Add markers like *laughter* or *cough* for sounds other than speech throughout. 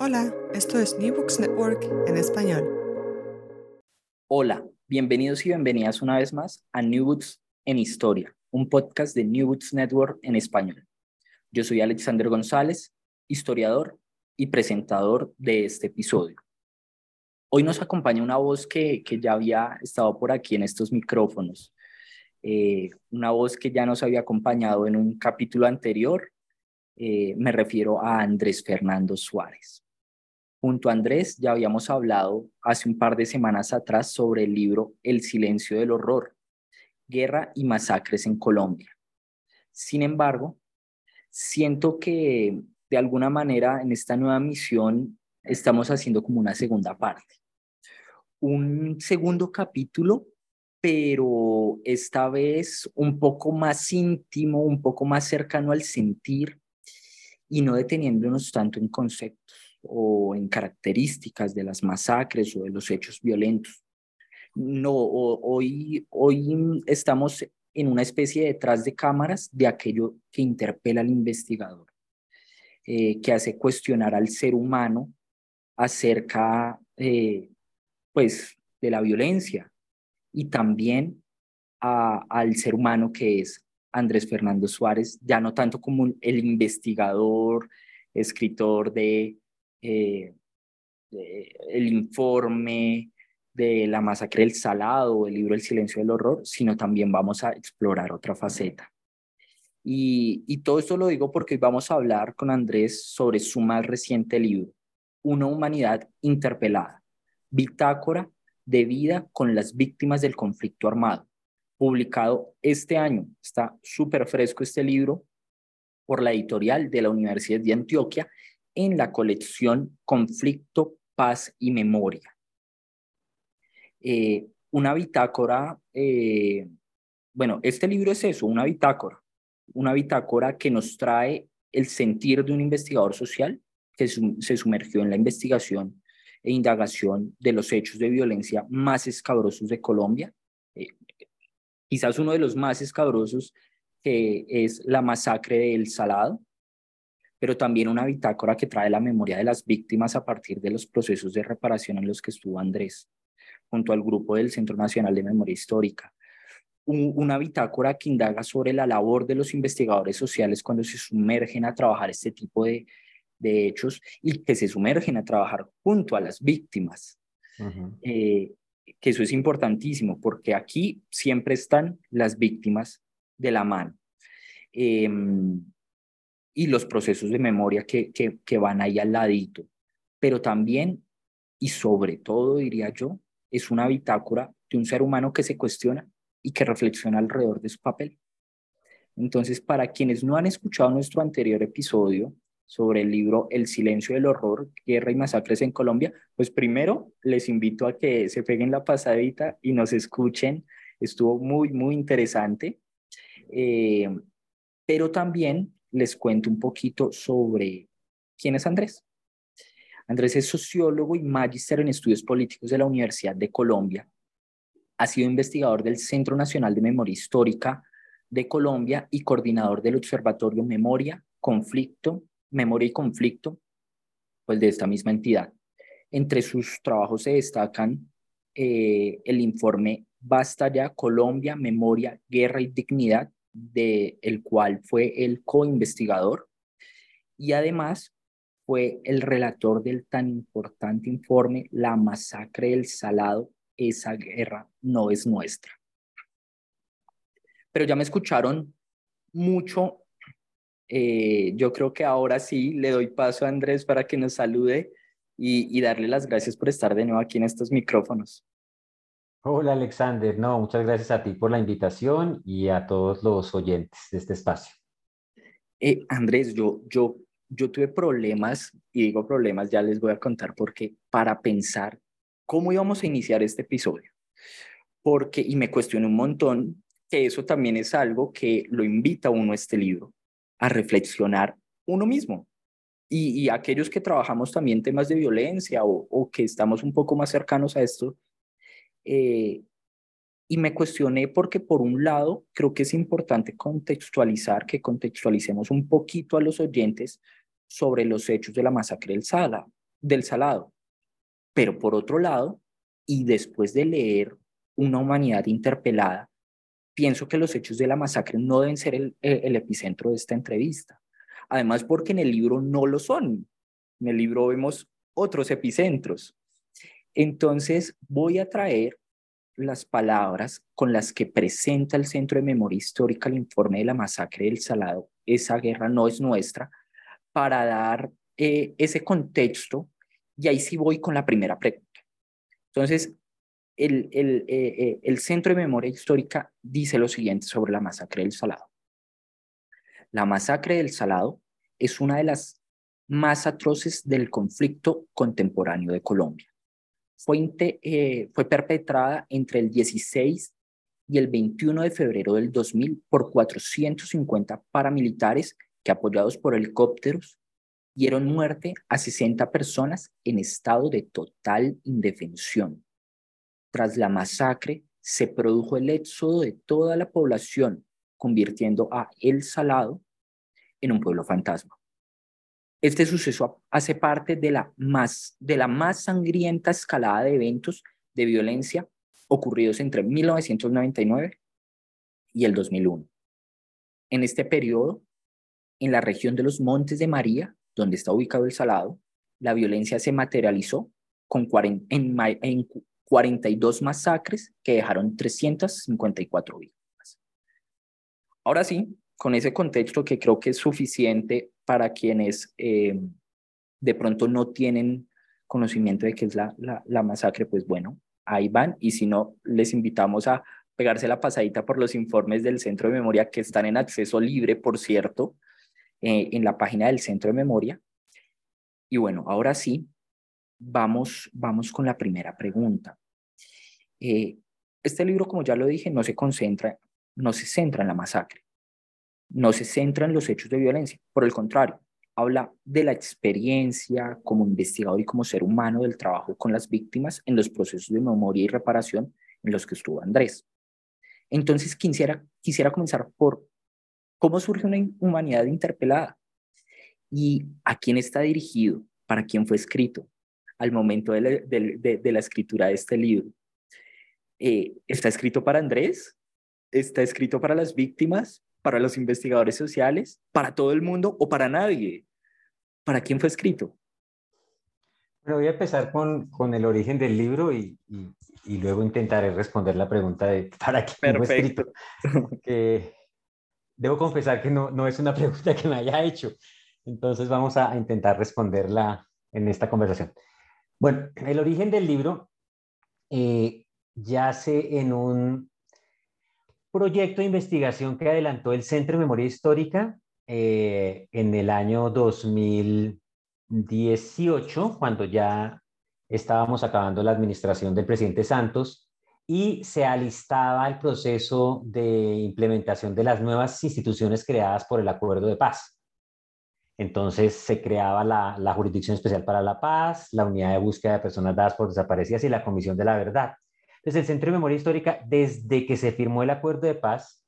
Hola, esto es New Books Network en español. Hola, bienvenidos y bienvenidas una vez más a New Books en Historia, un podcast de New Books Network en español. Yo soy Alexander González, historiador y presentador de este episodio. Hoy nos acompaña una voz que, que ya había estado por aquí en estos micrófonos, eh, una voz que ya nos había acompañado en un capítulo anterior. Eh, me refiero a Andrés Fernando Suárez. Junto a Andrés ya habíamos hablado hace un par de semanas atrás sobre el libro El silencio del horror, guerra y masacres en Colombia. Sin embargo, siento que de alguna manera en esta nueva misión estamos haciendo como una segunda parte. Un segundo capítulo, pero esta vez un poco más íntimo, un poco más cercano al sentir y no deteniéndonos tanto en conceptos o en características de las masacres o de los hechos violentos. No, hoy, hoy estamos en una especie de detrás de cámaras de aquello que interpela al investigador, eh, que hace cuestionar al ser humano acerca eh, pues, de la violencia y también al ser humano que es Andrés Fernando Suárez, ya no tanto como el investigador, escritor de eh, el informe de la masacre del Salado, el libro El silencio del horror, sino también vamos a explorar otra faceta. Y, todo esto lo digo porque hoy vamos a hablar con Andrés sobre su más reciente libro, Una humanidad interpelada, bitácora de vida con las víctimas del conflicto armado, publicado este año. Está súper fresco este libro por la editorial de la Universidad de Antioquia en la colección Conflicto, Paz y Memoria. Eh, una bitácora, eh, bueno, este libro es eso, una bitácora, una bitácora que nos trae el sentir de un investigador social que se sumergió en la investigación e indagación de los hechos de violencia más escabrosos de Colombia. Eh, quizás uno de los más escabrosos que es la masacre del Salado, pero también una bitácora que trae la memoria de las víctimas a partir de los procesos de reparación en los que estuvo Andrés, junto al grupo del Centro Nacional de Memoria Histórica. una bitácora que indaga sobre la labor de los investigadores sociales cuando se sumergen a trabajar este tipo de, de hechos y que se sumergen a trabajar junto a las víctimas. Eh, que eso es importantísimo porque aquí siempre están las víctimas de la mano. Em, y los procesos de memoria que, que, van ahí al ladito. Pero también, y sobre todo, diría yo, es una bitácora de un ser humano que se cuestiona y que reflexiona alrededor de su papel. Entonces, para quienes no han escuchado nuestro anterior episodio sobre el libro El silencio del horror, guerra y masacres en Colombia, pues primero les invito a que se peguen la pasadita y nos escuchen. Estuvo muy, muy interesante. Eh, pero también les cuento un poquito sobre quién es Andrés. Andrés es sociólogo y magíster en estudios políticos de la Universidad de Colombia. Ha sido investigador del Centro Nacional de Memoria Histórica de Colombia y coordinador del Observatorio Memoria, Conflicto, Memoria y Conflicto, pues de esta misma entidad. Entre sus trabajos se destacan eh, el informe Basta ya Colombia, Memoria, Guerra y Dignidad, de el cual fue el co-investigador y además fue el relator del tan importante informe La masacre del Salado, esa guerra no es nuestra. Pero ya me escucharon mucho. Eh, yo creo que ahora sí le doy paso a Andrés para que nos salude y darle las gracias por estar de nuevo aquí en estos micrófonos. Hola Alexander, no, muchas gracias a ti por la invitación y a todos los oyentes de este espacio. Eh, Andrés, yo, yo, yo tuve problemas, y digo problemas, ya les voy a contar porque para pensar cómo íbamos a iniciar este episodio, porque, y me cuestioné un montón, que eso también es algo que lo invita uno a este libro, a reflexionar uno mismo. Y, y aquellos que trabajamos también temas de violencia o, o que estamos un poco más cercanos a esto, eh, y me cuestioné porque por un lado creo que es importante contextualizar, que contextualicemos un poquito a los oyentes sobre los hechos de la masacre del Sala, del Salado. Pero por otro lado, y después de leer Una humanidad interpelada, pienso que los hechos de la masacre no deben ser el epicentro de esta entrevista. Además, porque en el libro no lo son. En el libro vemos otros epicentros. Entonces, voy a traer las palabras con las que presenta el Centro de Memoria Histórica el informe de la masacre del Salado, esa guerra no es nuestra, para dar eh, ese contexto. Y ahí sí voy con la primera pregunta. Entonces, el, el, eh, eh, el Centro de Memoria Histórica dice lo siguiente sobre la masacre del Salado. La masacre del Salado es una de las más atroces del conflicto contemporáneo de Colombia fue, eh, fue perpetrada entre el 16 y el 21 de febrero del 2000 por 450 paramilitares que apoyados por helicópteros dieron muerte a 60 personas en estado de total indefensión. Tras la masacre, se produjo el éxodo de toda la población, convirtiendo a El Salado en un pueblo fantasma. Este suceso hace parte de la, más, de la más sangrienta escalada de eventos de violencia ocurridos entre 1999 y el 2001. En este periodo, en la región de los Montes de María, donde está ubicado el Salado, la violencia se materializó con en, en 42 masacres que dejaron 354 víctimas. Ahora sí, con ese contexto que creo que es suficiente para quienes eh, de pronto no tienen conocimiento de qué es la, la, masacre, pues bueno, ahí van. Y si no, les invitamos a pegarse la pasadita por los informes del Centro de Memoria que están en acceso libre, por cierto, eh, en la página del Centro de Memoria. Y bueno, ahora sí, vamos, vamos con la primera pregunta. Eh, este libro, como ya lo dije, no se concentra, no se centra en la masacre no se centra en los hechos de violencia, por el contrario, habla de la experiencia como investigador y como ser humano del trabajo con las víctimas en los procesos de memoria y reparación en los que estuvo Andrés. Entonces, quisiera, quisiera comenzar por cómo surge una humanidad interpelada y a quién está dirigido, para quién fue escrito al momento de la, escritura de este libro. Eh, ¿Está escrito para Andrés? ¿Está escrito para las víctimas? Para los investigadores sociales, para todo el mundo o para nadie. ¿Para quién fue escrito? Bueno, voy a empezar con, con el origen del libro y, y, luego intentaré responder la pregunta de ¿para quién fue escrito? Que debo confesar que no, no es una pregunta que me haya hecho. Entonces vamos a intentar responderla en esta conversación. Bueno, el origen del libro eh, yace en un proyecto de investigación que adelantó el Centro de Memoria Histórica eh, en el año 2018, cuando ya estábamos acabando la administración del presidente Santos y se alistaba el proceso de implementación de las nuevas instituciones creadas por el Acuerdo de Paz. Entonces se creaba la, la Jurisdicción Especial para la Paz, la Unidad de Búsqueda de Personas Dadas por Desaparecidas y la Comisión de la Verdad. Entonces, el Centro de Memoria Histórica, desde que se firmó el acuerdo de paz,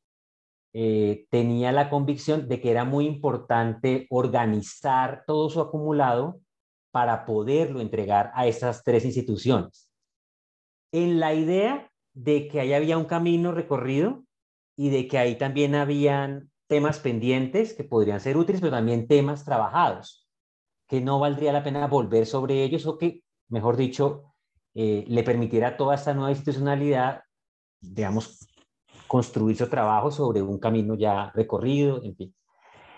eh, tenía la convicción de que era muy importante organizar todo su acumulado para poderlo entregar a estas tres instituciones. En la idea de que ahí había un camino recorrido y de que ahí también habían temas pendientes que podrían ser útiles, pero también temas trabajados, que no valdría la pena volver sobre ellos o que, mejor dicho, eh, le permitiera a toda esta nueva institucionalidad, digamos, construir su trabajo sobre un camino ya recorrido, en fin.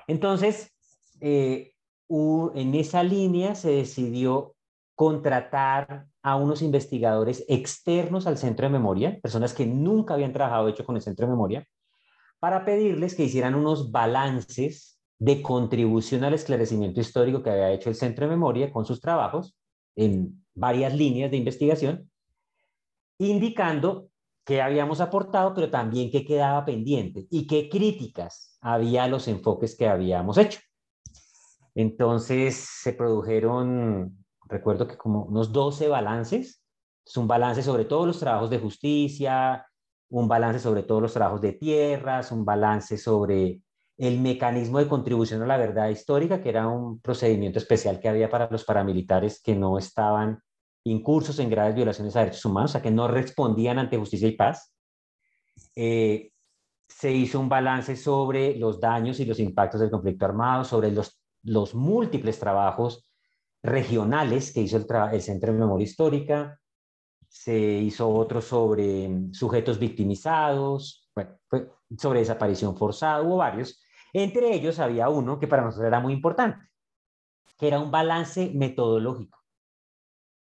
Entonces, eh, en esa línea se decidió contratar a unos investigadores externos al centro de memoria, personas que nunca habían trabajado hecho con el centro de memoria, para pedirles que hicieran unos balances de contribución al esclarecimiento histórico que había hecho el centro de memoria con sus trabajos en varias líneas de investigación, indicando qué habíamos aportado, pero también qué quedaba pendiente y qué críticas había a los enfoques que habíamos hecho. Entonces se produjeron, recuerdo que como unos 12 balances, es un balance sobre todos los trabajos de justicia, un balance sobre todos los trabajos de tierras, un balance sobre el mecanismo de contribución a la verdad histórica, que era un procedimiento especial que había para los paramilitares que no estaban incursos en graves violaciones a derechos humanos, o sea, que no respondían ante justicia y paz. Eh, se hizo un balance sobre los daños y los impactos del conflicto armado, sobre los, múltiples trabajos regionales que hizo el, Centro de Memoria Histórica, se hizo otro sobre mm, sujetos victimizados, sobre desaparición forzada, hubo varios. Entre ellos había uno que para nosotros era muy importante, que era un balance metodológico,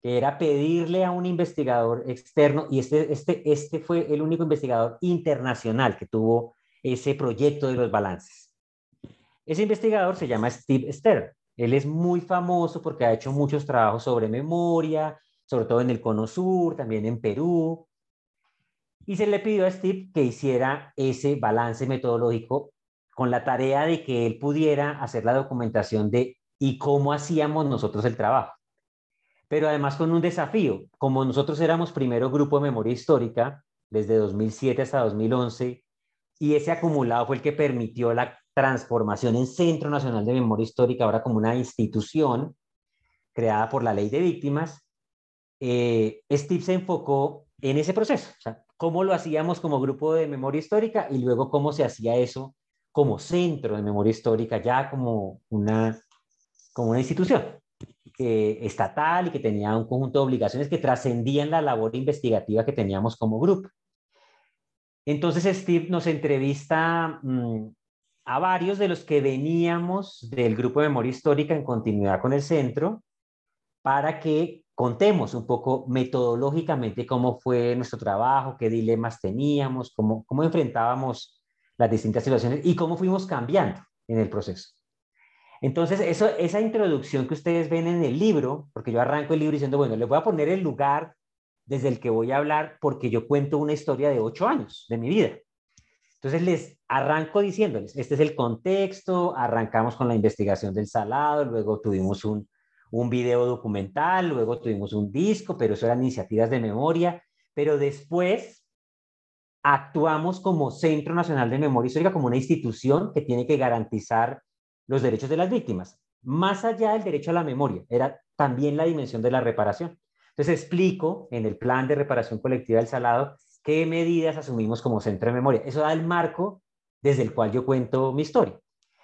que era pedirle a un investigador externo, y este, este, este fue el único investigador internacional que tuvo ese proyecto de los balances. Ese investigador se llama Steve Stern. Él es muy famoso porque ha hecho muchos trabajos sobre memoria, sobre todo en el Cono Sur, también en Perú. Y se le pidió a Steve que hiciera ese balance metodológico con la tarea de que él pudiera hacer la documentación de y cómo hacíamos nosotros el trabajo. Pero además con un desafío, como nosotros éramos primero grupo de memoria histórica, desde 2007 hasta 2011, y ese acumulado fue el que permitió la transformación en Centro Nacional de Memoria Histórica, ahora como una institución creada por la Ley de Víctimas, eh, Steve se enfocó en ese proceso, o sea, cómo lo hacíamos como grupo de memoria histórica y luego cómo se hacía eso como centro de memoria histórica, ya como una, como una institución estatal y que tenía un conjunto de obligaciones que trascendían la labor investigativa que teníamos como grupo. Entonces Steve nos entrevista mm, a varios de los que veníamos del grupo de memoria histórica en continuidad con el centro para que contemos un poco metodológicamente cómo fue nuestro trabajo, qué dilemas teníamos, cómo, cómo enfrentábamos las distintas situaciones y cómo fuimos cambiando en el proceso. Entonces, eso, esa introducción que ustedes ven en el libro, porque yo arranco el libro diciendo, bueno, les voy a poner el lugar desde el que voy a hablar porque yo cuento una historia de ocho años de mi vida. Entonces les arranco diciéndoles, este es el contexto, arrancamos con la investigación del salado, luego tuvimos un, un video documental, luego tuvimos un disco, pero eso eran iniciativas de memoria, pero después actuamos como Centro Nacional de Memoria Histórica, como una institución que tiene que garantizar los derechos de las víctimas, más allá del derecho a la memoria, era también la dimensión de la reparación. Entonces explico en el plan de reparación colectiva del Salado qué medidas asumimos como centro de memoria. Eso da el marco desde el cual yo cuento mi historia.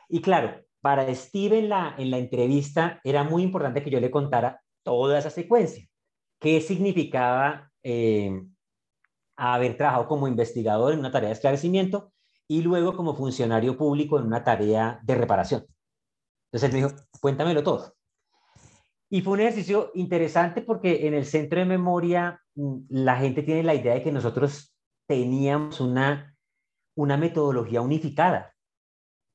Y claro, para Steve en la, en la entrevista era muy importante que yo le contara toda esa secuencia. ¿Qué significaba eh, haber trabajado como investigador en una tarea de esclarecimiento y luego como funcionario público en una tarea de reparación? Entonces él me dijo, cuéntamelo todo. Y fue un ejercicio interesante porque en el centro de memoria mm, la gente tiene la idea de que nosotros teníamos una, una metodología unificada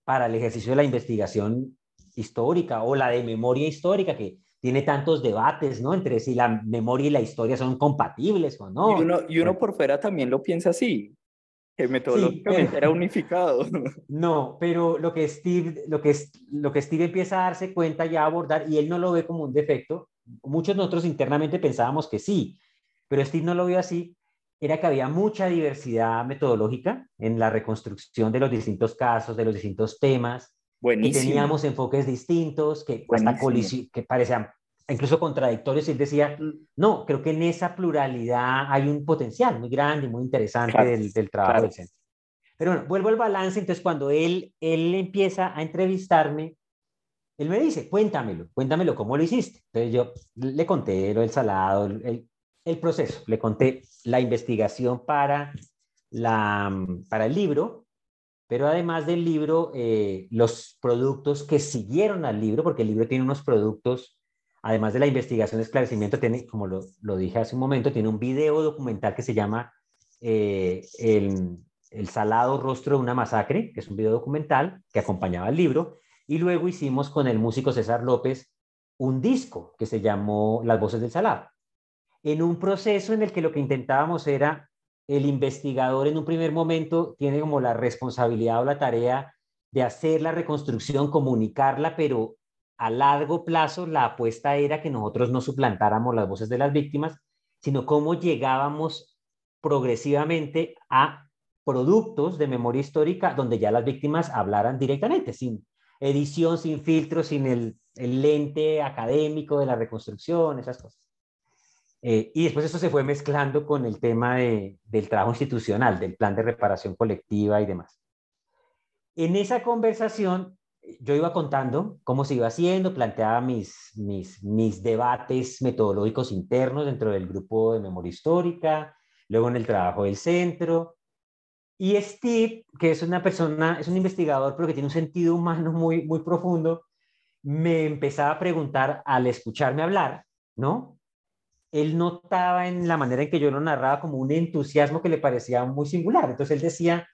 para el ejercicio de la investigación histórica o la de memoria histórica, que tiene tantos debates, ¿no? Entre si la memoria y la historia son compatibles o no. Y uno, y uno por fuera también lo piensa así, que metodológicamente era unificado. *laughs* No, pero lo que, Steve, lo, que, lo que Steve empieza a darse cuenta ya a abordar, y él no lo ve como un defecto, muchos de nosotros internamente pensábamos que sí, pero Steve no lo vio así, era que había mucha diversidad metodológica en la reconstrucción de los distintos casos, de los distintos temas. Y teníamos enfoques distintos que, hasta que parecían incluso contradictorios. Y él decía, mm. no, creo que en esa pluralidad hay un potencial muy grande, muy interesante del, trabajo del centro. Pero bueno, vuelvo al balance. Entonces, cuando él, él empieza a entrevistarme, él me dice, cuéntamelo, cuéntamelo, ¿cómo lo hiciste? Entonces yo le conté lo del salado, el, el proceso. Le conté la investigación para, la, para el libro, pero además del libro, eh, los productos que siguieron al libro, porque el libro tiene unos productos, además de la investigación de esclarecimiento, tiene, como lo, lo dije hace un momento, tiene un video documental que se llama eh, el, el Salado Rostro de una Masacre, que es un video documental que acompañaba al libro, y luego hicimos con el músico César López un disco que se llamó Las Voces del Salado. En un proceso en el que lo que intentábamos era el investigador en un primer momento tiene como la responsabilidad o la tarea de hacer la reconstrucción, comunicarla, pero a largo plazo la apuesta era que nosotros no suplantáramos las voces de las víctimas, sino cómo llegábamos progresivamente a productos de memoria histórica donde ya las víctimas hablaran directamente, sin edición, sin filtro, sin el, lente académico de la reconstrucción, esas cosas. Eh, y después eso se fue mezclando con el tema del trabajo institucional, del plan de reparación colectiva y demás. En esa conversación yo iba contando cómo se iba haciendo, planteaba mis, mis, mis debates metodológicos internos dentro del grupo de memoria histórica, luego en el trabajo del centro. Y Steve, que es una persona, es un investigador, pero que tiene un sentido humano muy, muy profundo, me empezaba a preguntar al escucharme hablar, ¿no? Él notaba en la manera en que yo lo narraba como un entusiasmo que le parecía muy singular. Entonces él decía,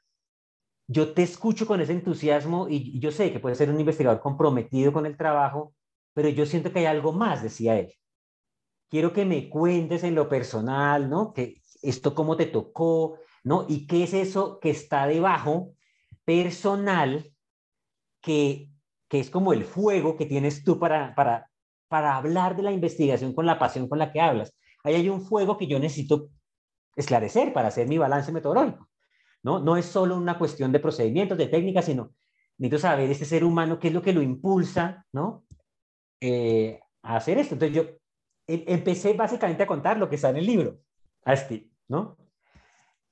yo te escucho con ese entusiasmo y, yo sé que puedes ser un investigador comprometido con el trabajo, pero yo siento que hay algo más, decía él. Quiero que me cuentes en lo personal, ¿no? Que esto cómo te tocó, ¿no? Y qué es eso que está debajo, personal, que, que es como el fuego que tienes tú para, para, para hablar de la investigación con la pasión con la que hablas. Ahí hay un fuego que yo necesito esclarecer para hacer mi balance metodológico. ¿No? No es solo una cuestión de procedimientos, de técnicas, sino necesito saber este ser humano qué es lo que lo impulsa, ¿no? Eh, a hacer esto. Entonces yo em, empecé básicamente a contar lo que está en el libro, a Steve, ¿no?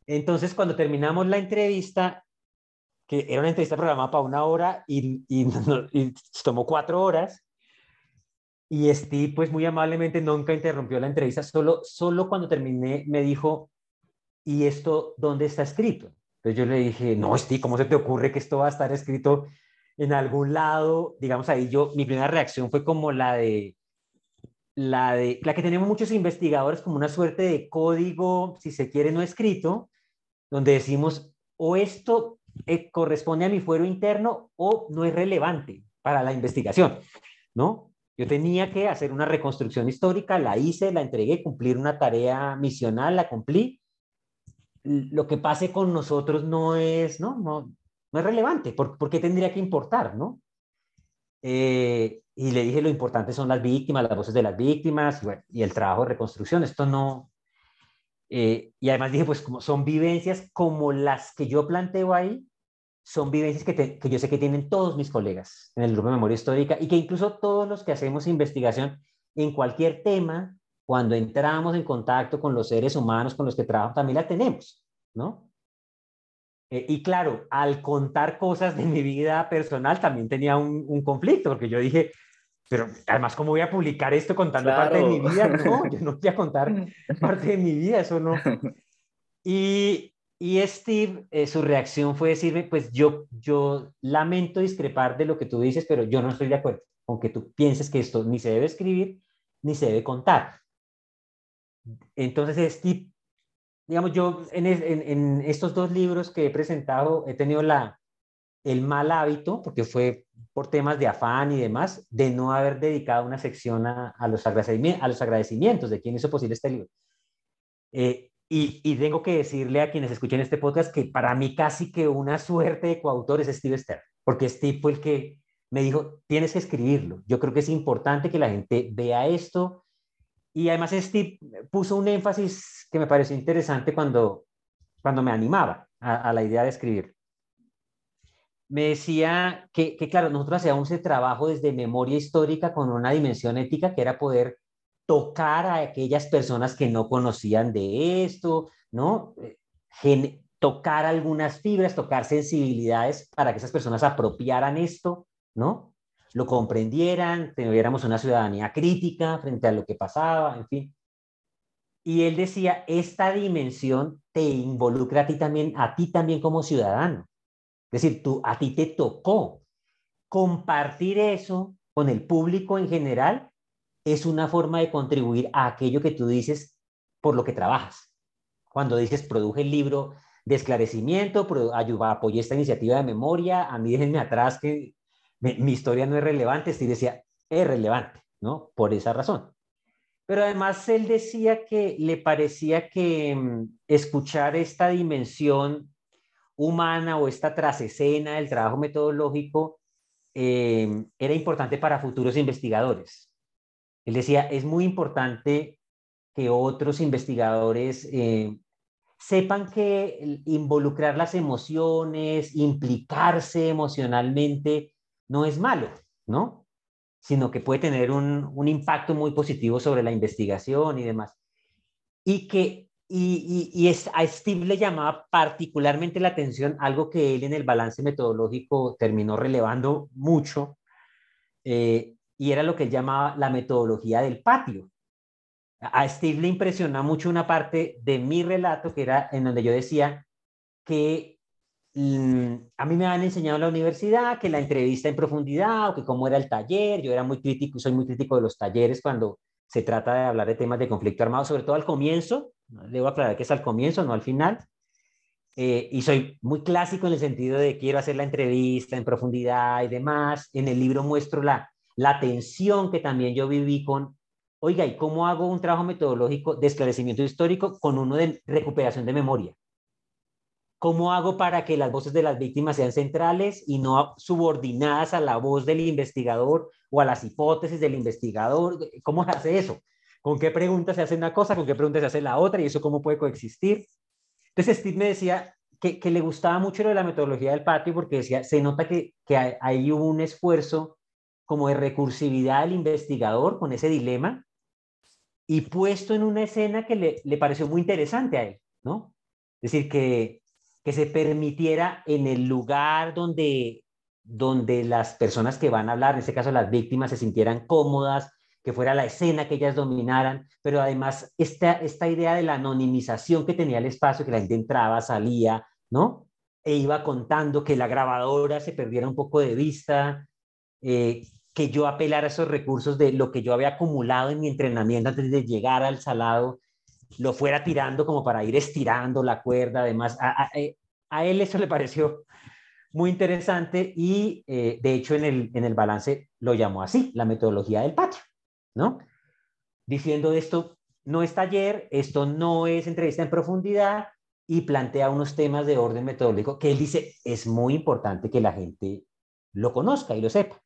Entonces cuando terminamos la entrevista, que era una entrevista programada para una hora y, y, *laughs* y tomó cuatro horas, y Steve, pues muy amablemente nunca interrumpió la entrevista, solo, solo cuando terminé me dijo, ¿y esto dónde está escrito? Entonces yo le dije, no, Steve, ¿cómo se te ocurre que esto va a estar escrito en algún lado? Digamos ahí yo, mi primera reacción fue como la de, la de, la que tenemos muchos investigadores como una suerte de código, si se quiere, no escrito, donde decimos, o esto eh, corresponde a mi fuero interno o no es relevante para la investigación, ¿no? Yo tenía que hacer una reconstrucción histórica, la hice, la entregué, cumplir una tarea misional, la cumplí, lo que pase con nosotros no es, ¿no? No, no es relevante. ¿Por, ¿Por, qué tendría que importar, no? Eh, y le dije, lo importante son las víctimas, las voces de las víctimas y, el trabajo de reconstrucción. Esto no... Eh, y además dije, pues como son vivencias como las que yo planteo ahí, son vivencias que, que yo sé que tienen todos mis colegas en el grupo de memoria histórica y que incluso todos los que hacemos investigación en cualquier tema cuando entramos en contacto con los seres humanos con los que trabajamos, también la tenemos, ¿no? Eh, y claro, al contar cosas de mi vida personal también tenía un, conflicto, porque yo dije, pero además, ¿cómo voy a publicar esto contando parte de mi vida? No, *laughs* yo no voy a contar parte de mi vida, eso no. Y, y Steve, eh, su reacción fue decirme, pues yo, yo lamento discrepar de lo que tú dices, pero yo no estoy de acuerdo con que tú pienses que esto ni se debe escribir ni se debe contar. Entonces, Steve, digamos, yo en, estos dos libros que he presentado he tenido la, el mal hábito, porque fue por temas de afán y demás, de no haber dedicado una sección a, a los, agradecimientos, a los agradecimientos de quien hizo posible este libro. Eh, y, y, tengo que decirle a quienes escuchen este podcast que para mí casi que una suerte de coautor es Steve Stern, porque Steve fue el que me dijo, tienes que escribirlo. Yo creo que es importante que la gente vea esto, y además Steve puso un énfasis que me pareció interesante cuando, cuando me animaba a, la idea de escribir. Me decía que, claro, nosotros hacíamos ese trabajo desde memoria histórica con una dimensión ética que era poder tocar a aquellas personas que no conocían de esto, ¿no? tocar algunas fibras, tocar sensibilidades para que esas personas apropiaran esto, ¿no? Lo comprendieran, tuviéramos una ciudadanía crítica frente a lo que pasaba, en fin. Y él decía, esta dimensión te involucra a ti también, a ti también como ciudadano. Es decir, tú, a ti te tocó compartir eso con el público en general, es una forma de contribuir a aquello que tú dices por lo que trabajas. Cuando dices, produje el libro de esclarecimiento, apoyé esta iniciativa de memoria, a mí déjenme atrás que mi, historia no es relevante, sí decía, es relevante, ¿no? Por esa razón. Pero además él decía que le parecía que mm, escuchar esta dimensión humana o esta trasescena del trabajo metodológico em, era importante para futuros investigadores. Él decía, es muy importante que otros investigadores em, sepan que involucrar las emociones, implicarse emocionalmente, no es malo, ¿no? Sino que puede tener un, un impacto muy positivo sobre la investigación y demás. Y que y, y, es, a Steve le llamaba particularmente la atención algo que él en el balance metodológico terminó relevando mucho, eh, y era lo que él llamaba la metodología del patio. A Steve le impresionó mucho una parte de mi relato, que era en donde yo decía que a mí me han enseñado en la universidad que la entrevista en profundidad o que cómo era el taller, yo era muy crítico, soy muy crítico de los talleres cuando se trata de hablar de temas de conflicto armado, sobre todo al comienzo, debo aclarar que es al comienzo, no al final. Eh, y soy muy clásico en el sentido de quiero hacer la entrevista en profundidad y demás. En el libro muestro la, la tensión que también yo viví con, oiga, ¿y cómo hago un trabajo metodológico de esclarecimiento histórico con uno de recuperación de memoria? ¿Cómo hago para que las voces de las víctimas sean centrales y no subordinadas a la voz del investigador o a las hipótesis del investigador? ¿Cómo se hace eso? ¿Con qué preguntas se hace una cosa? ¿Con qué preguntas se hace la otra? ¿Y eso cómo puede coexistir? Entonces Steve me decía que, le gustaba mucho lo de la metodología del patio porque decía, se nota que, que hay, hubo un esfuerzo como de recursividad del investigador con ese dilema y puesto en una escena que le, le pareció muy interesante a él, ¿no? Es decir, que que se permitiera en el lugar donde, donde las personas que van a hablar, en este caso las víctimas, se sintieran cómodas, que fuera la escena que ellas dominaran, pero además esta, esta idea de la anonimización que tenía el espacio, que la gente entraba, salía, ¿no? E iba contando que la grabadora se perdiera un poco de vista, eh, que yo apelara a esos recursos de lo que yo había acumulado en mi entrenamiento antes de llegar al salado lo fuera tirando como para ir estirando la cuerda, además, a, eh, él eso le pareció muy interesante y eh, de hecho en el, en el balance lo llamó así, la metodología del patio, ¿no? Diciendo esto no es taller, esto no es entrevista en profundidad y plantea unos temas de orden metodológico que él dice es muy importante que la gente lo conozca y lo sepa.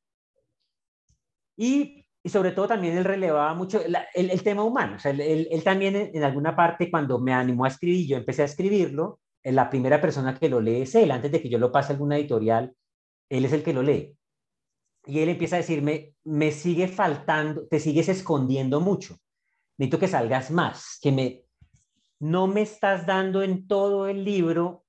Y y sobre todo también él relevaba mucho el, tema humano. O sea, él, también en, alguna parte cuando me animó a escribir, yo empecé a escribirlo, la primera persona que lo lee es él. Antes de que yo lo pase a alguna editorial, él es el que lo lee. Y él empieza a decirme, me sigue faltando, te sigues escondiendo mucho. Necesito que salgas más, que me, no me estás dando en todo el libro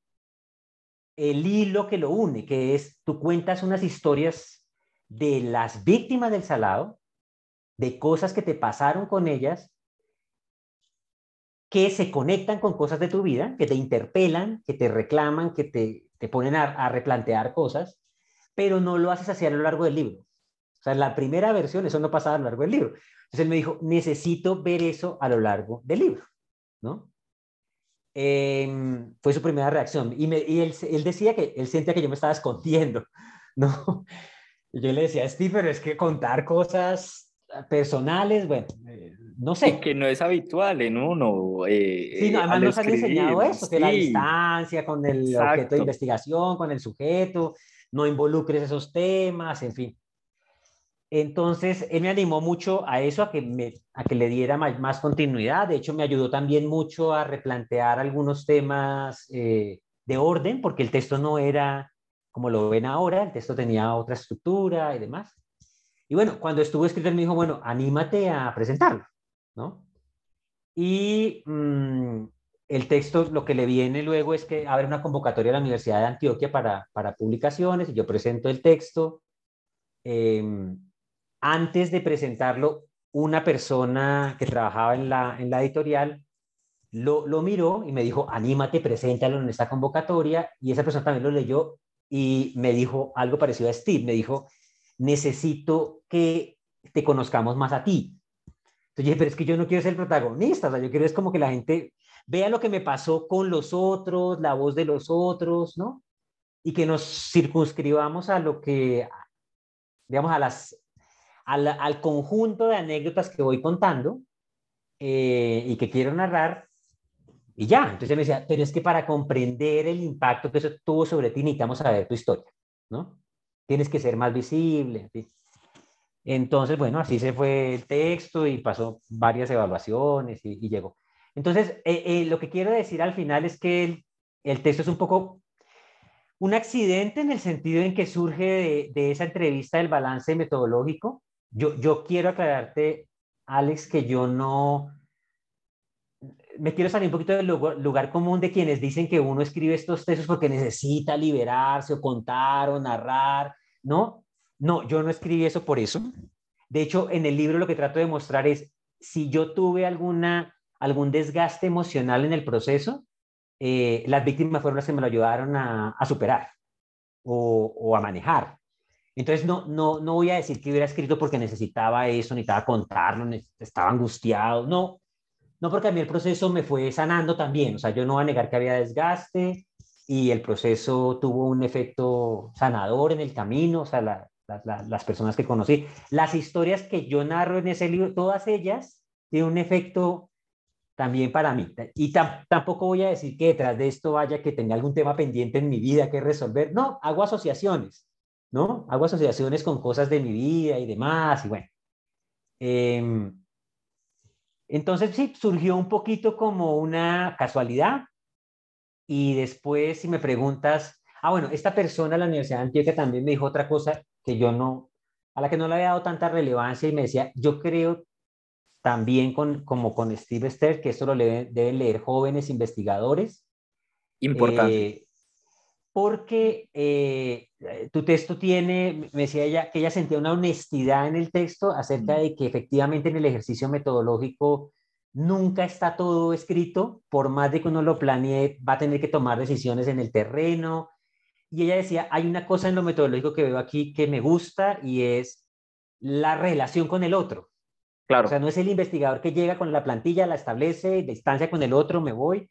el hilo que lo une, que es, tú cuentas unas historias de las víctimas del salado, de cosas que te pasaron con ellas, que se conectan con cosas de tu vida, que te interpelan, que te reclaman, que te, te ponen a, replantear cosas, pero no lo haces así a lo largo del libro. O sea, la primera versión eso no pasaba a lo largo del libro. Entonces él me dijo, necesito ver eso a lo largo del libro, ¿no? Em, fue su primera reacción. Y, él, decía que él sentía que yo me estaba escondiendo, *laughs* ¿no? Yo le decía, Steve, pero es que contar cosas personales, bueno, eh, no sé. que no es habitual en uno. Eh, sí, no, además nos han enseñado eso, que la distancia con el objeto de investigación, con el sujeto, no involucres esos temas, en fin. Entonces, él me animó mucho a eso, a que, me, a que le diera más, continuidad. De hecho, me ayudó también mucho a replantear algunos temas eh, de orden, porque el texto no era como lo ven ahora, el texto tenía otra estructura y demás. Y bueno, cuando estuvo escrito, me dijo, bueno, anímate a presentarlo, ¿no? Y mm, el texto, lo que le viene luego es que abre una convocatoria a la Universidad de Antioquia para, para publicaciones, y yo presento el texto. Em, antes de presentarlo, una persona que trabajaba en la, en la editorial lo, lo, miró y me dijo, anímate, preséntalo en esta convocatoria. Y esa persona también lo leyó y me dijo algo parecido a Steve. Me dijo, necesito que te conozcamos más a ti. Entonces dije, pero es que yo no quiero ser el protagonista, o sea, yo quiero es como que la gente vea lo que me pasó con los otros, la voz de los otros, ¿no? Y que nos circunscribamos a lo que, digamos, a las, al, conjunto de anécdotas que voy contando eh, y que quiero narrar, y ya. Entonces me decía, pero es que para comprender el impacto que eso tuvo sobre ti necesitamos saber tu historia, ¿no? Tienes que ser más visible. Entonces, bueno, así se fue el texto y pasó varias evaluaciones y, llegó. Entonces, eh, eh, lo que quiero decir al final es que el, texto es un poco un accidente en el sentido en que surge de, de esa entrevista del balance metodológico. Yo, yo quiero aclararte, Alex, que yo no, me quiero salir un poquito del lugar, común de quienes dicen que uno escribe estos textos porque necesita liberarse o contar o narrar, ¿no? No, yo no escribí eso por eso. De hecho, en el libro lo que trato de mostrar es si yo tuve alguna, algún desgaste emocional en el proceso, eh, las víctimas fueron las que me lo ayudaron a, superar o, o, a manejar. Entonces, no, no, no voy a decir que hubiera escrito porque necesitaba eso, necesitaba contarlo, estaba angustiado. No, no, porque a mí el proceso me fue sanando también, o sea, yo no voy a negar que había desgaste y el proceso tuvo un efecto sanador en el camino, o sea, las personas que conocí, las historias que yo narro en ese libro, todas ellas tienen un efecto también para mí. Y tampoco voy a decir que detrás de esto vaya que tenga algún tema pendiente en mi vida que resolver. No, hago asociaciones, ¿no? Hago asociaciones con cosas de mi vida y demás, y bueno. Eh, entonces sí, surgió un poquito como una casualidad y después si me preguntas, ah bueno, esta persona de la Universidad de Antioquia también me dijo otra cosa que yo no, a la que no le había dado tanta relevancia y me decía, yo creo también con, como con Steve Stern, que esto lo deben leer jóvenes investigadores. Importante. Eh, porque eh, tu texto tiene, me decía ella, que ella sentía una honestidad en el texto acerca de que efectivamente en el ejercicio metodológico nunca está todo escrito, por más de que uno lo planee, va a tener que tomar decisiones en el terreno. Y ella decía, hay una cosa en lo metodológico que veo aquí que me gusta y es la relación con el otro. Claro. O sea, no es el investigador que llega con la plantilla, la establece, distancia con el otro, me voy,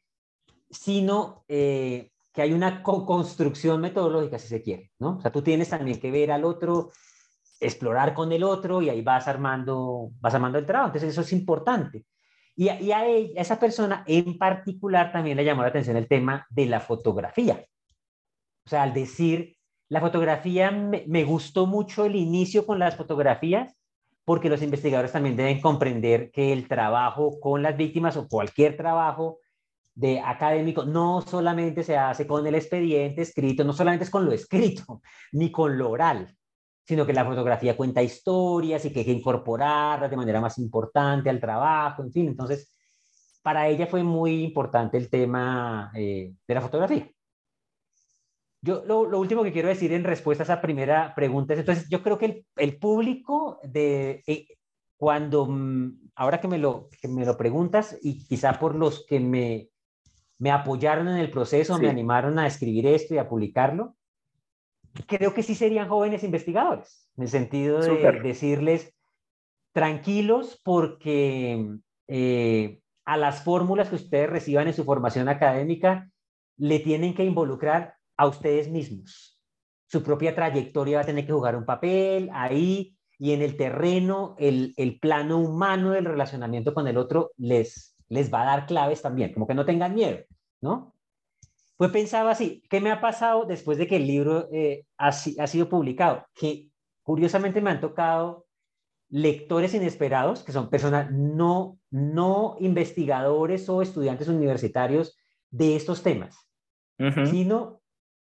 sino eh, que hay una construcción metodológica, si se quiere, ¿no? O sea, tú tienes también que ver al otro, explorar con el otro y ahí vas armando, vas armando el trabajo. Entonces, eso es importante. Y, a, a, esa persona en particular también le llamó la atención el tema de la fotografía. O sea, al decir, la fotografía, me, me gustó mucho el inicio con las fotografías, porque los investigadores también deben comprender que el trabajo con las víctimas o cualquier trabajo de académico no solamente se hace con el expediente escrito, no solamente es con lo escrito, *laughs* ni con lo oral, sino que la fotografía cuenta historias y que hay que incorporarlas de manera más importante al trabajo, en fin, entonces para ella fue muy importante el tema eh, de la fotografía. Yo lo, último que quiero decir en respuesta a esa primera pregunta es, entonces yo creo que el, público de, eh, cuando, mm, ahora que me, lo, que me lo preguntas y quizá por los que me me apoyaron en el proceso, me animaron a escribir esto y a publicarlo, creo que sí serían jóvenes investigadores, en el sentido de decirles, tranquilos porque eh, a las fórmulas que ustedes reciban en su formación académica le tienen que involucrar a ustedes mismos. Su propia trayectoria va a tener que jugar un papel ahí y en el terreno, el, el plano humano del relacionamiento con el otro les, les va a dar claves también, como que no tengan miedo, ¿no? Pues pensaba así, ¿qué me ha pasado después de que el libro eh, ha, ha sido publicado? Que curiosamente me han tocado lectores inesperados, que son personas no, no investigadores o estudiantes universitarios de estos temas, sino,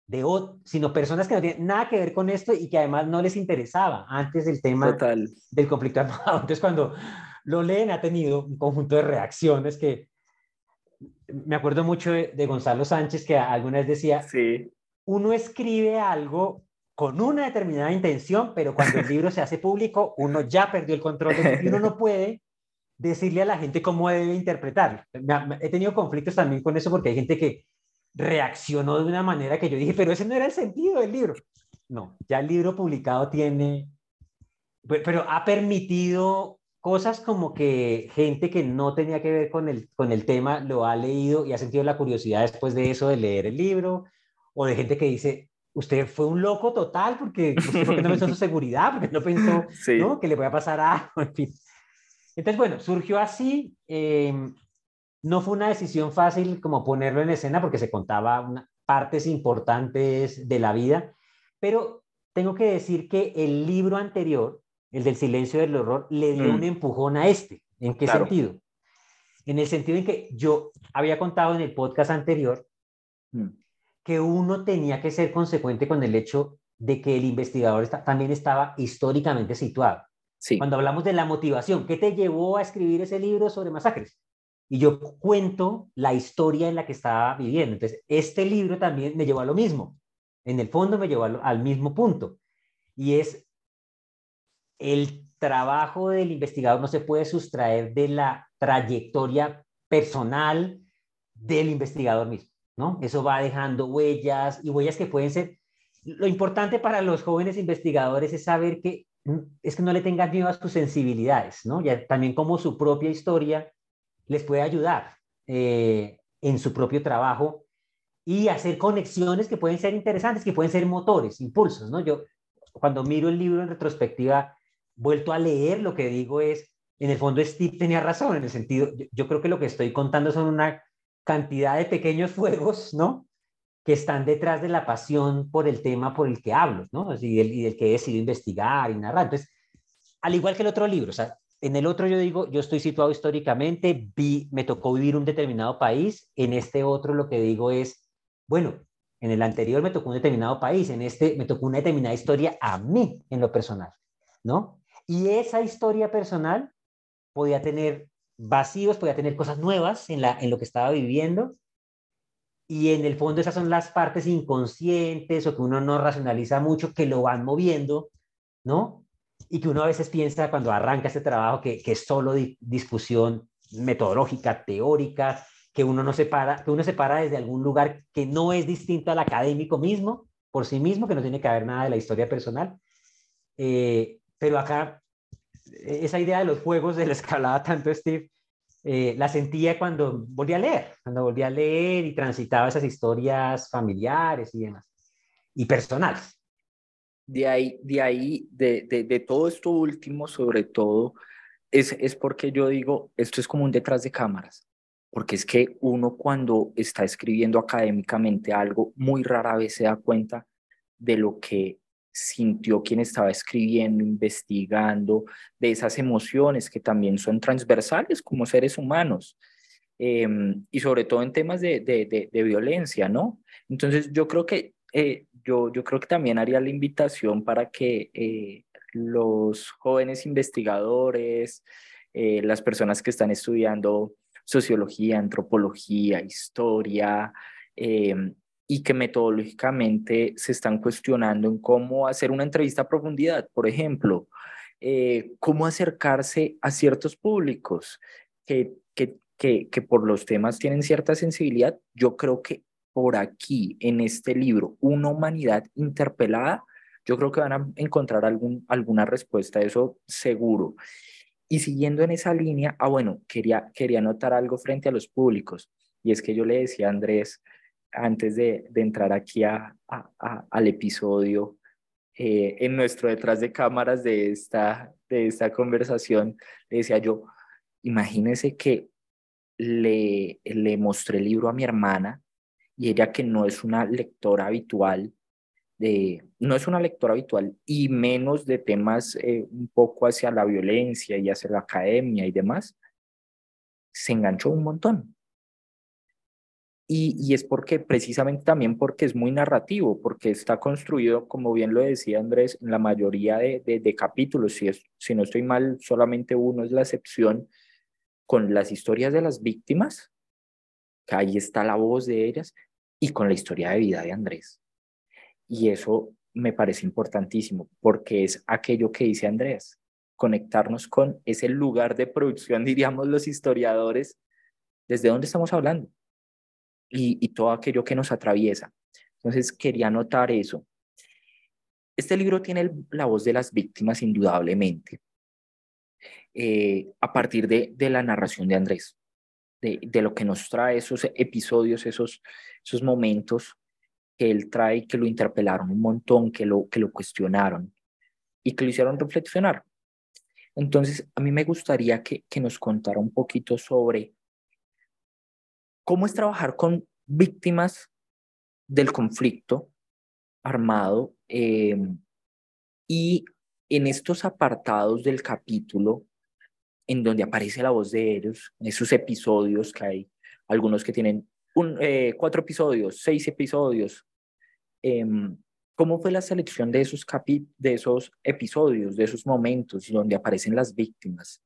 de, sino personas que no tienen nada que ver con esto y que además no les interesaba antes del tema del conflicto armado. *laughs* Entonces, cuando lo leen ha tenido un conjunto de reacciones que me acuerdo mucho de, Gonzalo Sánchez que alguna vez decía, sí. uno escribe algo con una determinada intención, pero cuando el libro se hace público, uno ya perdió el control y uno no *laughs* puede decirle a la gente cómo debe interpretarlo. He tenido conflictos también con eso porque hay gente que reaccionó de una manera que yo dije, pero ese no era el sentido del libro. No, ya el libro publicado tiene, pero ha permitido cosas como que gente que no tenía que ver con el, con el tema lo ha leído y ha sentido la curiosidad después de eso de leer el libro, o de gente que dice, usted fue un loco total porque, no pensó en su seguridad, porque no pensó *laughs* ¿no? que le voy a pasar algo, *laughs* en fin. Entonces, bueno, surgió así. Em, no fue una decisión fácil como ponerlo en escena porque se contaba una, partes importantes de la vida, pero tengo que decir que el libro anterior, el del silencio del horror, le dio un mm. empujón a este. ¿En qué sentido? en el sentido en que yo había contado en el podcast anterior mm. que uno tenía que ser consecuente con el hecho de que el investigador también estaba históricamente situado. Sí. Cuando hablamos de la motivación, ¿qué te llevó a escribir ese libro sobre masacres? Y yo cuento la historia en la que estaba viviendo. Entonces, este libro también me llevó a lo mismo. En el fondo me llevó al mismo punto. Y es el trabajo del investigador no se puede sustraer de la trayectoria personal del investigador mismo, ¿no? Eso va dejando huellas y huellas que pueden ser... Lo importante para los jóvenes investigadores es saber que es que no le tengan miedo a sus sensibilidades, ¿no? También como su propia historia les puede ayudar eh, en su propio trabajo y hacer conexiones que pueden ser interesantes, que pueden ser motores, impulsos, ¿no? Yo cuando miro el libro en retrospectiva, vuelto a leer, lo que digo es, en el fondo Steve tenía razón, en el sentido, yo, creo que lo que estoy contando son una cantidad de pequeños fuegos, ¿no? Que están detrás de la pasión por el tema por el que hablo, ¿no? Y del, y del que he decidido investigar y narrar. Entonces, al igual que el otro libro, o sea, en el otro yo digo, yo estoy situado históricamente, vi, me tocó vivir un determinado país, en este otro lo que digo es, bueno, en el anterior me tocó un determinado país, en este me tocó una determinada historia a mí en lo personal, ¿no? Y esa historia personal podía tener vacíos, podía tener cosas nuevas en, la, en lo que estaba viviendo. Y en el fondo esas son las partes inconscientes o que uno no racionaliza mucho, que lo van moviendo, ¿no? Y que uno a veces piensa cuando arranca este trabajo que, que es solo discusión metodológica, teórica, que uno no se para, que uno se para desde algún lugar que no es distinto al académico mismo, por sí mismo, que no tiene que ver nada de la historia personal. Eh, pero acá, esa idea de los juegos de la escalada tanto Steve, eh, la sentía cuando volví a leer, cuando volví a leer y transitaba esas historias familiares y demás, y personales. De ahí, de, ahí, de, de, de todo esto último, sobre todo, es, es porque yo digo, esto es como un detrás de cámaras, porque es que uno cuando está escribiendo académicamente algo, muy rara vez se da cuenta de lo que sintió quien estaba escribiendo, investigando, de esas emociones que también son transversales como seres humanos, em, y sobre todo en temas de, de, de, violencia, ¿no? Entonces yo creo que, eh, yo, yo creo que también haría la invitación para que eh, los jóvenes investigadores, eh, las personas que están estudiando sociología, antropología, historia, em, y que metodológicamente se están cuestionando en cómo hacer una entrevista a profundidad, por ejemplo, eh, cómo acercarse a ciertos públicos que, que, que, que por los temas tienen cierta sensibilidad. Yo creo que por aquí, en este libro, Una humanidad interpelada, yo creo que van a encontrar algún, alguna respuesta, eso seguro. Y siguiendo en esa línea, ah, bueno, quería, quería notar algo frente a los públicos, y es que yo le decía a Andrés, antes de, entrar aquí al episodio, eh, en nuestro detrás de cámaras de esta, conversación, le decía yo, imagínese que le, mostré el libro a mi hermana y ella que no es una lectora habitual, no es una lectora habitual y menos de temas eh, un poco hacia la violencia y hacia la academia y demás, se enganchó un montón. Y, es porque, precisamente también porque es muy narrativo, porque está construido, como bien lo decía Andrés, en la mayoría de, de, capítulos, si, es, si no estoy mal, solamente uno es la excepción, con las historias de las víctimas, que ahí está la voz de ellas, y con la historia de vida de Andrés. Y eso me parece importantísimo, porque es aquello que dice Andrés, conectarnos con ese lugar de producción, *laughs* diríamos los historiadores, desde dónde estamos hablando y, todo aquello que nos atraviesa. Entonces, quería notar eso. Este libro tiene la voz de las víctimas, indudablemente, eh, a partir de, de, la narración de Andrés, de, de, lo que nos trae esos episodios, esos, esos momentos que él trae, que lo interpelaron un montón, que lo, que lo cuestionaron y que lo hicieron reflexionar. Entonces, a mí me gustaría que, que nos contara un poquito sobre cómo es trabajar con víctimas del conflicto armado em, y en estos apartados del capítulo en donde aparece la voz de ellos, esos episodios que hay, algunos que tienen un, eh, cuatro episodios, seis episodios. Em, ¿Cómo fue la selección de esos, capi de esos episodios, de esos momentos donde aparecen las víctimas?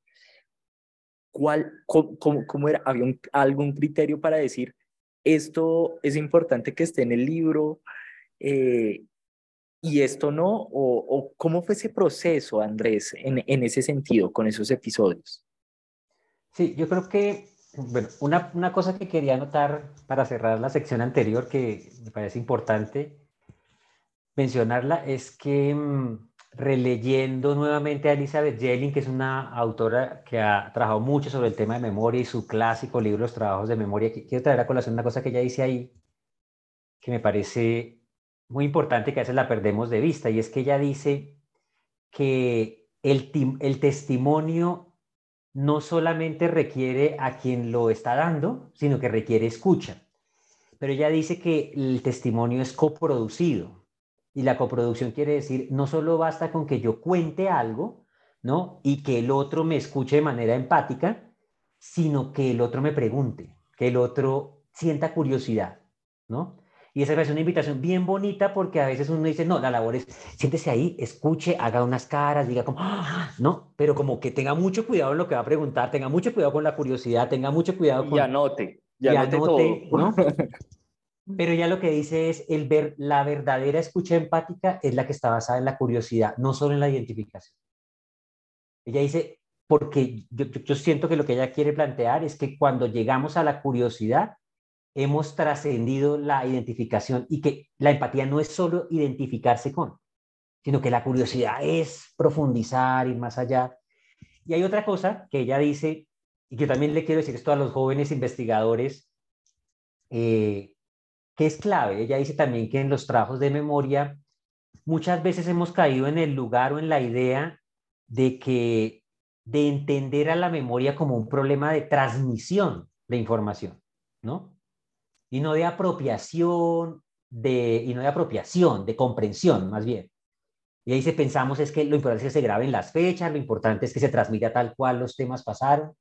¿Cuál, cómo, cómo, era? ¿Había algún criterio para decir esto es importante que esté en el libro eh, y esto no? O, ¿O, cómo fue ese proceso, Andrés, en, en ese sentido, con esos episodios? Sí, yo creo que bueno, una, una, cosa que quería anotar para cerrar la sección anterior que me parece importante mencionarla es que mm, releyendo nuevamente a Elizabeth Jelling, que es una autora que ha trabajado mucho sobre el tema de memoria y su clásico libro Los trabajos de memoria, quiero traer a colación una cosa que ella dice ahí que me parece muy importante que a veces la perdemos de vista y es que ella dice que el, el testimonio no solamente requiere a quien lo está dando, sino que requiere escucha. Pero ella dice que el testimonio es coproducido. Y la coproducción quiere decir, no solo basta con que yo cuente algo, ¿no? Y que el otro me escuche de manera empática, sino que el otro me pregunte, que el otro sienta curiosidad, ¿no? Y esa es una invitación bien bonita porque a veces uno dice, no, la labor es, siéntese ahí, escuche, haga unas caras, diga como, ¡Ah! no, pero como que tenga mucho cuidado en lo que va a preguntar, tenga mucho cuidado con la curiosidad, tenga mucho cuidado con... Y anote, ya anote, ¿no? *laughs* Pero ya lo que dice es, el ver, la verdadera escucha empática es la que está basada en la curiosidad, no solo en la identificación. Ella dice, porque yo, siento que lo que ella quiere plantear es que cuando llegamos a la curiosidad, hemos trascendido la identificación y que la empatía no es solo identificarse con, sino que la curiosidad es profundizar, ir más allá. Y hay otra cosa que ella dice, y que también le quiero decir esto a los jóvenes investigadores, eh, que es clave. Ella dice también que en los trabajos de memoria muchas veces hemos caído en el lugar o en la idea de que de entender a la memoria como un problema de transmisión de información, ¿no? y no de apropiación, de, y no de apropiación, de comprensión más bien. Y ahí se pensamos es que lo importante es que se graben las fechas, lo importante es que se transmita tal cual los temas pasaron.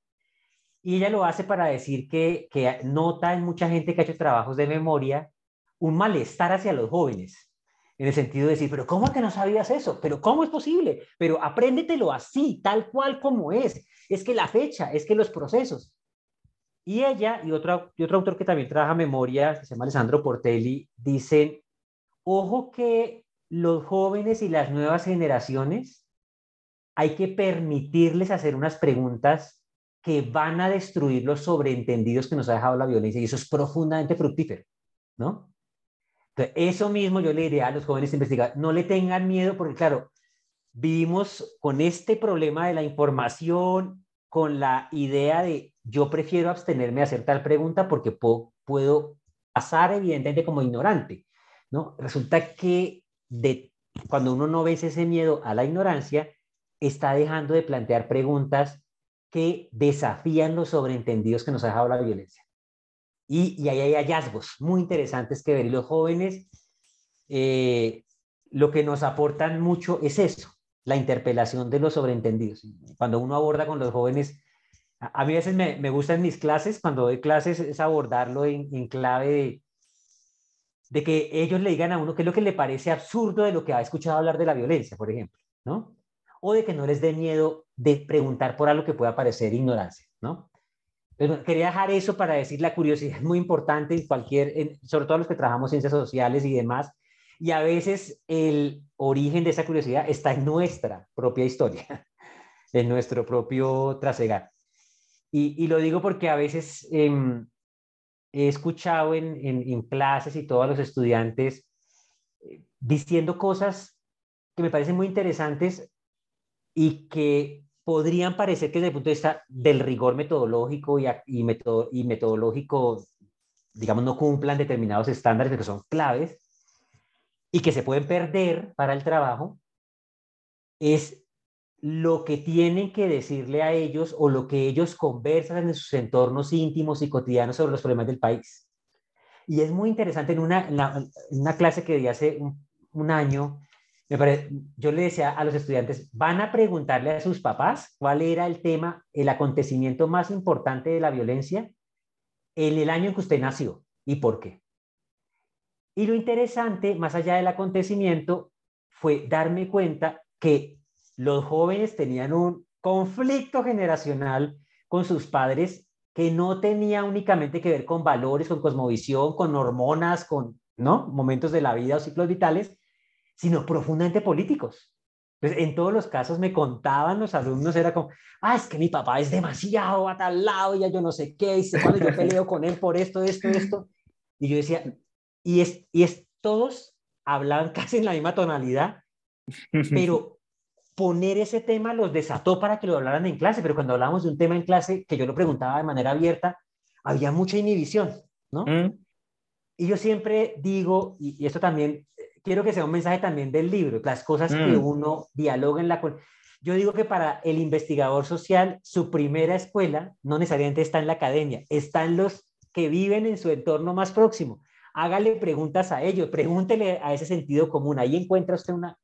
Y ella lo hace para decir que, que nota en mucha gente que ha hecho trabajos de memoria un malestar hacia los jóvenes, en el sentido de decir, pero ¿cómo que no sabías eso? ¿Pero cómo es posible? Pero apréndetelo así, tal cual como es. Es que la fecha, es que los procesos. Y ella y otro, y otro autor que también trabaja memoria, que se llama Alessandro Portelli, dicen, ojo que los jóvenes y las nuevas generaciones hay que permitirles hacer unas preguntas que van a destruir los sobreentendidos que nos ha dejado la violencia y eso es profundamente fructífero, ¿no? Entonces, eso mismo yo le diría a los jóvenes investigadores, no le tengan miedo porque claro, vivimos con este problema de la información, con la idea de yo prefiero abstenerme de hacer tal pregunta porque puedo, pasar evidentemente como ignorante, ¿no? Resulta que de, cuando uno no ve ese miedo a la ignorancia, está dejando de plantear preguntas que desafían los sobreentendidos que nos ha dejado la violencia. Y, y ahí hay hallazgos muy interesantes que ver. Y los jóvenes, eh, lo que nos aportan mucho es eso, la interpelación de los sobreentendidos. Cuando uno aborda con los jóvenes a, mí a veces me, me gusta en mis clases, cuando doy clases, es abordarlo en, en clave de, de, que ellos le digan a uno qué es lo que le parece absurdo de lo que ha escuchado hablar de la violencia, por ejemplo, ¿no? O de que no les dé miedo de preguntar por algo que pueda parecer ignorancia, ¿no? Pero quería dejar eso para decir la curiosidad es muy importante en cualquier, sobre todo los que trabajamos ciencias sociales y demás, y a veces el origen de esa curiosidad está en nuestra propia historia, *laughs* en nuestro propio trasegar. Y, lo digo porque a veces em, he escuchado en, en, clases y todos los estudiantes eh, diciendo cosas que me parecen muy interesantes y que podrían parecer que desde el punto de vista del rigor metodológico y, y, y metodológico, digamos, no cumplan determinados estándares que son claves y que se pueden perder para el trabajo, es lo que tienen que decirle a ellos o lo que ellos conversan en sus entornos íntimos y cotidianos sobre los problemas del país. Y es muy interesante en una, una clase que di hace un, año, yo le decía a los estudiantes, van a preguntarle a sus papás cuál era el tema, el acontecimiento más importante de la violencia en el año en que usted nació y por qué. Y lo interesante, más allá del acontecimiento, fue darme cuenta que los jóvenes tenían un conflicto generacional con sus padres que no tenía únicamente que ver con valores, con cosmovisión, con hormonas, con ¿no? momentos de la vida o ciclos vitales, sino profundamente políticos. Pues en todos los casos me contaban los alumnos, era como, ah, es que mi papá es demasiado a tal lado, ya yo no sé qué, y cuando yo peleo con él por esto, esto, esto. Y yo decía, y es, y es, todos hablaban *laughs* casi en la misma tonalidad, pero poner ese tema los desató para que lo hablaran en clase, pero cuando hablábamos de un tema en clase, que yo lo preguntaba de manera abierta, había mucha inhibición, ¿no? Mm. Y yo siempre digo, y, y esto también quiero que sea un mensaje también del libro, las cosas que mm. uno dialoga en la... Yo digo que para el investigador social, su primera escuela no necesariamente está en la academia, está en los que viven en su entorno más próximo. Hágale preguntas a ellos, pregúntele a ese sentido común. Ahí encuentra usted una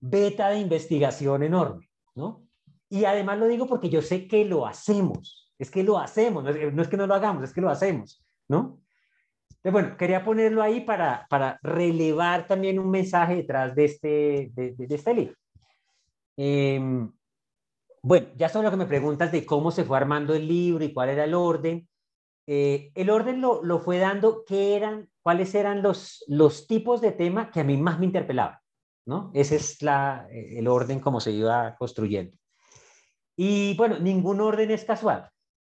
beta de investigación enorme, ¿no? Y además lo digo porque yo sé que lo hacemos, es que lo hacemos, no es que no lo hagamos, es que lo hacemos, ¿no? Bueno, quería ponerlo ahí para, para relevar también un mensaje detrás de este, de, de, este libro. Em, bueno, ya sobre lo que me preguntas de cómo se fue armando el libro y cuál era el orden. Eh, el orden lo, lo, fue dando, qué eran, cuáles eran los, los tipos de tema que a mí más me interpelaban, ¿no? Ese es la, el orden como se iba construyendo. Y bueno, ningún orden es casual,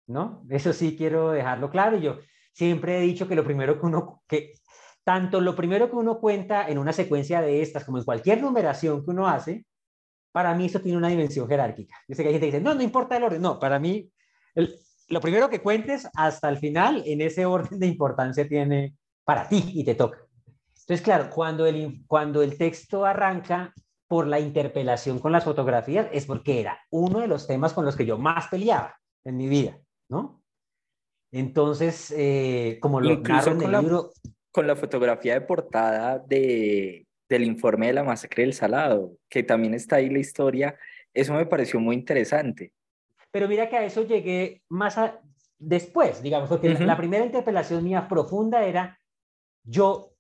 ¿no? Eso sí quiero dejarlo claro. Yo, siempre he dicho que lo primero que uno, que tanto lo primero que uno cuenta en una secuencia de estas como en cualquier numeración que uno hace, para mí eso tiene una dimensión jerárquica. Yo sé que hay gente que dice, no, no importa el orden. No, para mí, lo primero que cuentes hasta el final, en ese orden de importancia tiene para ti y te toca. Entonces, claro, cuando el, cuando el texto arranca por la interpelación con las fotografías, es porque era uno de los temas con los que yo más peleaba en mi vida, ¿no? Entonces, eh, como lo Incluso en el con libro... La, con la fotografía de portada de, del informe de la masacre del Salado, que también está ahí la historia, eso me pareció muy interesante. Pero mira que a eso llegué más después, digamos, porque la primera interpelación mía profunda era, yo,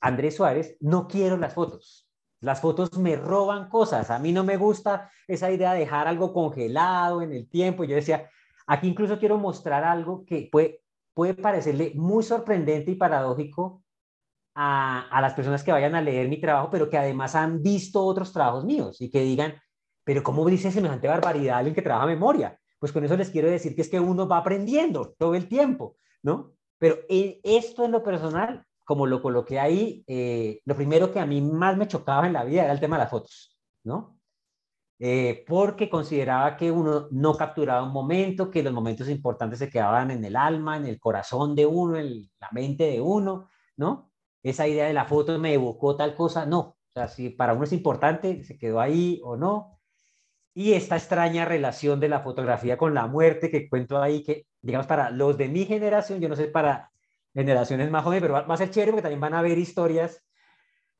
Andrés Suárez, no quiero las fotos. Las fotos me roban cosas. A mí no me gusta esa idea de dejar algo congelado en el tiempo. Yo decía, Aquí incluso quiero mostrar algo que puede, puede parecerle muy sorprendente y paradójico a, a, las personas que vayan a leer mi trabajo, pero que además han visto otros trabajos míos y que digan, pero ¿cómo dice semejante barbaridad alguien que trabaja memoria? Pues con eso les quiero decir que es que uno va aprendiendo todo el tiempo, ¿no? Pero esto en lo personal, como lo coloqué ahí, eh, lo primero que a mí más me chocaba en la vida era el tema de las fotos, ¿no? Eh, porque consideraba que uno no capturaba un momento, que los momentos importantes se quedaban en el alma, en el corazón de uno, en la mente de uno, ¿no? Esa idea de la foto me evocó tal cosa, no. O sea, si para uno es importante, se quedó ahí o no. Y esta extraña relación de la fotografía con la muerte que cuento ahí, que digamos para los de mi generación, yo no sé para generaciones más jóvenes, pero va, a ser chévere porque también van a ver historias,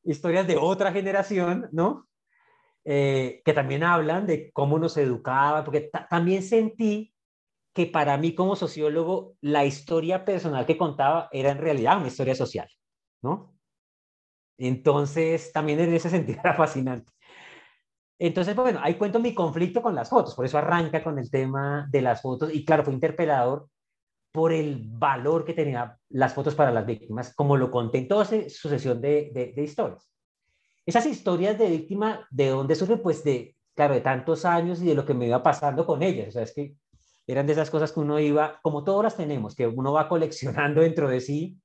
historias de otra generación, ¿no? Eh, que también hablan de cómo nos educaba, porque también sentí que para mí como sociólogo la historia personal que contaba era en realidad una historia social, ¿no? Entonces, también en ese *laughs* sentido era fascinante. Entonces, bueno, ahí cuento mi conflicto con las fotos, por eso arranca con el tema de las fotos y claro, fue interpelador por el valor que tenían las fotos para las víctimas, como lo conté en toda sucesión de, de historias. Esas historias de víctima, ¿de dónde surgen? Pues de, claro, de tantos años y de lo que me iba pasando con ellas. O sea, es que eran de esas cosas que uno iba, como todas las tenemos, que uno va coleccionando dentro de sí,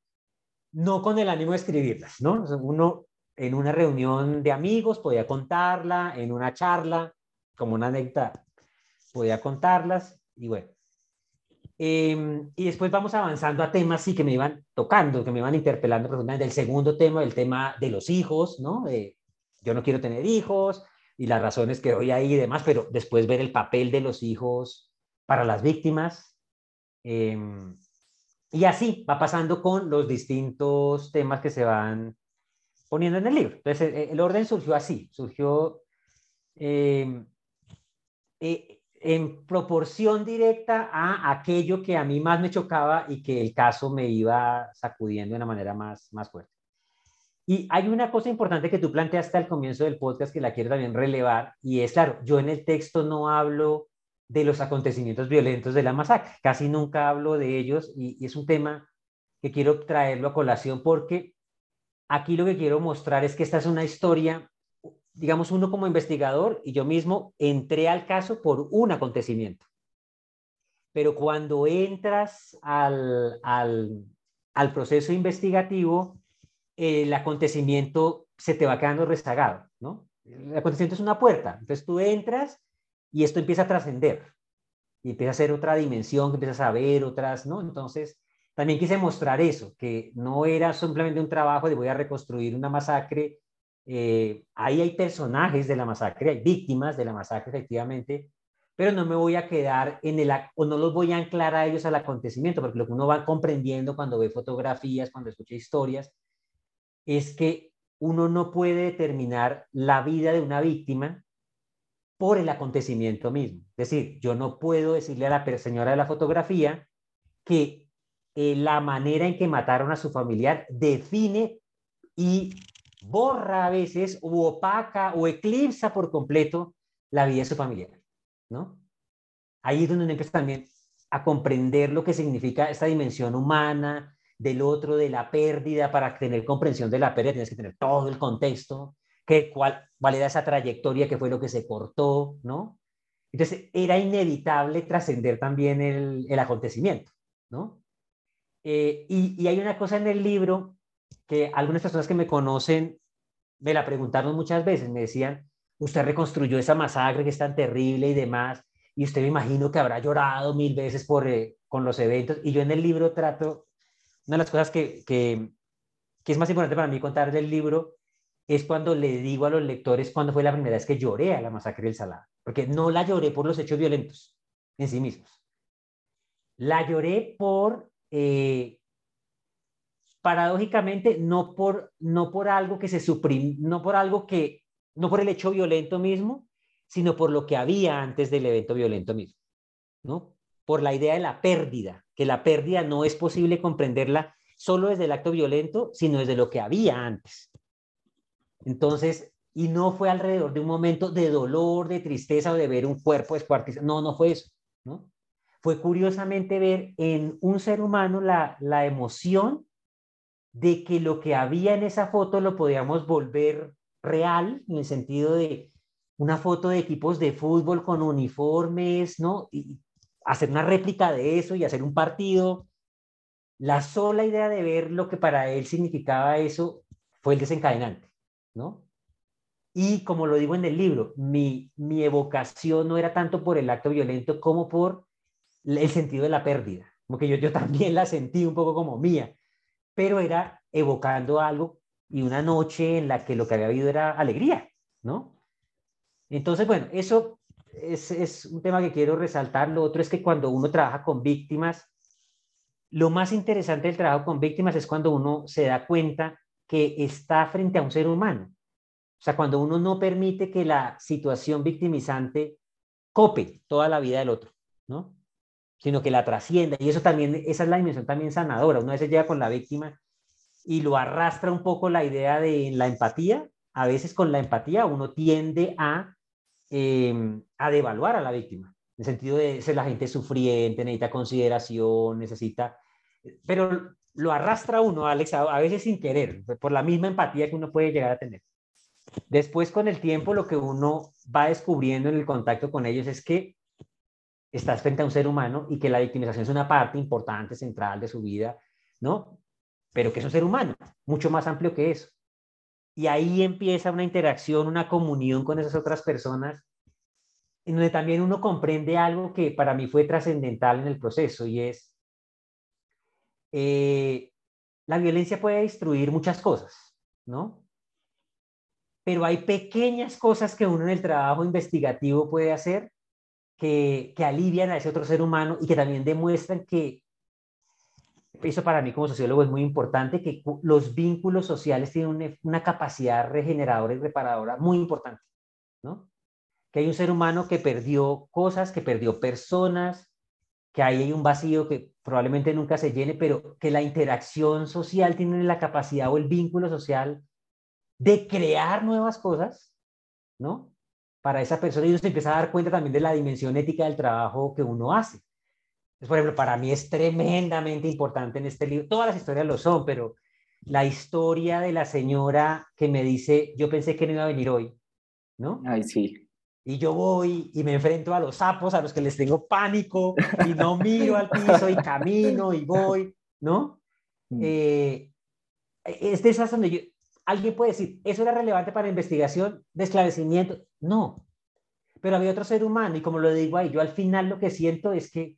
no con el ánimo de escribirlas, ¿no? uno en una reunión de amigos podía contarla, en una charla, como una anécdota, podía contarlas, y bueno, Em, y después vamos avanzando a temas sí que me iban tocando, que me iban interpelando profundamente. El segundo tema, el tema de los hijos, ¿no? yo no quiero tener hijos y las razones que doy ahí y demás, pero después ver el papel de los hijos para las víctimas. Em, y así va pasando con los distintos temas que se van poniendo en el libro. Entonces, el, orden surgió así, surgió eh, eh, en proporción directa a aquello que a mí más me chocaba y que el caso me iba sacudiendo de una manera más, más fuerte. Y hay una cosa importante que tú planteaste al comienzo del podcast que la quiero también relevar, y es, claro, yo en el texto no hablo de los acontecimientos violentos de la masacre, casi nunca hablo de ellos, y, es un tema que quiero traerlo a colación porque aquí lo que quiero mostrar es que esta es una historia, digamos, uno como investigador y yo mismo entré al caso por un acontecimiento. Pero cuando entras al, al, proceso investigativo, el acontecimiento se te va quedando rezagado, ¿no? El acontecimiento es una puerta, entonces tú entras y esto empieza a trascender y empieza a ser otra dimensión, que empiezas a ver otras, ¿no? Entonces, también quise mostrar eso, que no era simplemente un trabajo de voy a reconstruir una masacre, eh, ahí hay personajes de la masacre, hay víctimas de la masacre efectivamente, pero no me voy a quedar en el, o no los voy a anclar a ellos al acontecimiento, porque lo que uno va comprendiendo cuando ve fotografías, cuando escucha historias, es que uno no puede determinar la vida de una víctima por el acontecimiento mismo. Es decir, yo no puedo decirle a la señora de la fotografía que eh, la manera en que mataron a su familiar define y borra a veces o opaca o eclipsa por completo la vida de su familiar, ¿no? Ahí es donde uno empieza también a comprender lo que significa esta dimensión humana, del otro, de la pérdida, para tener comprensión de la pérdida tienes que tener todo el contexto, que, cuál, cuál era esa trayectoria, que fue lo que se cortó, ¿no? Entonces era inevitable trascender también el, el, acontecimiento, ¿no? Eh, y hay una cosa en el libro que algunas personas que me conocen me la preguntaron muchas veces, me decían, usted reconstruyó esa masacre que es tan terrible y demás, y usted me imagino que habrá llorado mil veces por, eh, con los eventos, y yo en el libro trato una de las cosas que, que, es más importante para mí contar del libro es cuando le digo a los lectores cuándo fue la primera vez que lloré a la masacre del Salado, porque no la lloré por los hechos violentos en sí mismos. La lloré por, eh, paradójicamente, no por, no por algo que se suprime, no por algo que, no por el hecho violento mismo, sino por lo que había antes del evento violento mismo, ¿no? Por la idea de la pérdida, que la pérdida no es posible comprenderla solo desde el acto violento, sino desde lo que había antes. Entonces, y no fue alrededor de un momento de dolor, de tristeza o de ver un cuerpo descuartizado. No, no fue eso, ¿no? Fue curiosamente ver en un ser humano la, la emoción de que lo que había en esa foto lo podíamos volver real, en el sentido de una foto de equipos de fútbol con uniformes, ¿no? Y hacer una réplica de eso y hacer un partido. La sola idea de ver lo que para él significaba eso fue el desencadenante, ¿no? Y como lo digo en el libro, mi, mi evocación no era tanto por el acto violento como por el sentido de la pérdida, como que yo, yo también la sentí un poco como mía, pero era evocando algo y una noche en la que lo que había habido era alegría, ¿no? Entonces, bueno, eso es, un tema que quiero resaltar. Lo otro es que cuando uno trabaja con víctimas, lo más interesante del trabajo con víctimas es cuando uno se da cuenta que está frente a un ser humano. O sea, cuando uno no permite que la situación victimizante cope toda la vida del otro, ¿no? Sino que la trascienda. Y eso también, esa es la dimensión también sanadora. Uno a veces llega con la víctima y lo arrastra un poco la idea de la empatía. A veces con la empatía uno tiende a Em, a devaluar a la víctima, en el sentido de ser la gente sufriente, necesita consideración, necesita... Pero lo arrastra uno, Alex, a, veces sin querer, por la misma empatía que uno puede llegar a tener. Después, con el tiempo, lo que uno va descubriendo en el contacto con ellos es que estás frente a un ser humano y que la victimización es una parte importante, central de su vida, ¿no? Pero que es un ser humano, mucho más amplio que eso. Y ahí empieza una interacción, una comunión con esas otras personas, en donde también uno comprende algo que para mí fue trascendental en el proceso y es, eh, la violencia puede destruir muchas cosas, ¿no? Pero hay pequeñas cosas que uno en el trabajo investigativo puede hacer que, alivian a ese otro ser humano y que también demuestran que eso para mí como sociólogo es muy importante, que los vínculos sociales tienen una, capacidad regeneradora y reparadora muy importante, ¿no? Que hay un ser humano que perdió cosas, que perdió personas, que ahí hay un vacío que probablemente nunca se llene, pero que la interacción social tiene la capacidad o el vínculo social de crear nuevas cosas, ¿no? Para esa persona y uno se empieza a dar cuenta también de la dimensión ética del trabajo que uno hace por ejemplo, para mí es tremendamente importante en este libro, todas las historias lo son, pero la historia de la señora que me dice, yo pensé que no iba a venir hoy, ¿no? Ay, sí. Y yo voy y me enfrento a los sapos, a los que les tengo pánico, y no miro al piso y camino y voy, ¿no? Mm. Eh, es de esas donde yo, alguien puede decir, ¿eso era relevante para investigación de esclarecimiento? No. Pero había otro ser humano y como lo digo ahí, yo al final lo que siento es que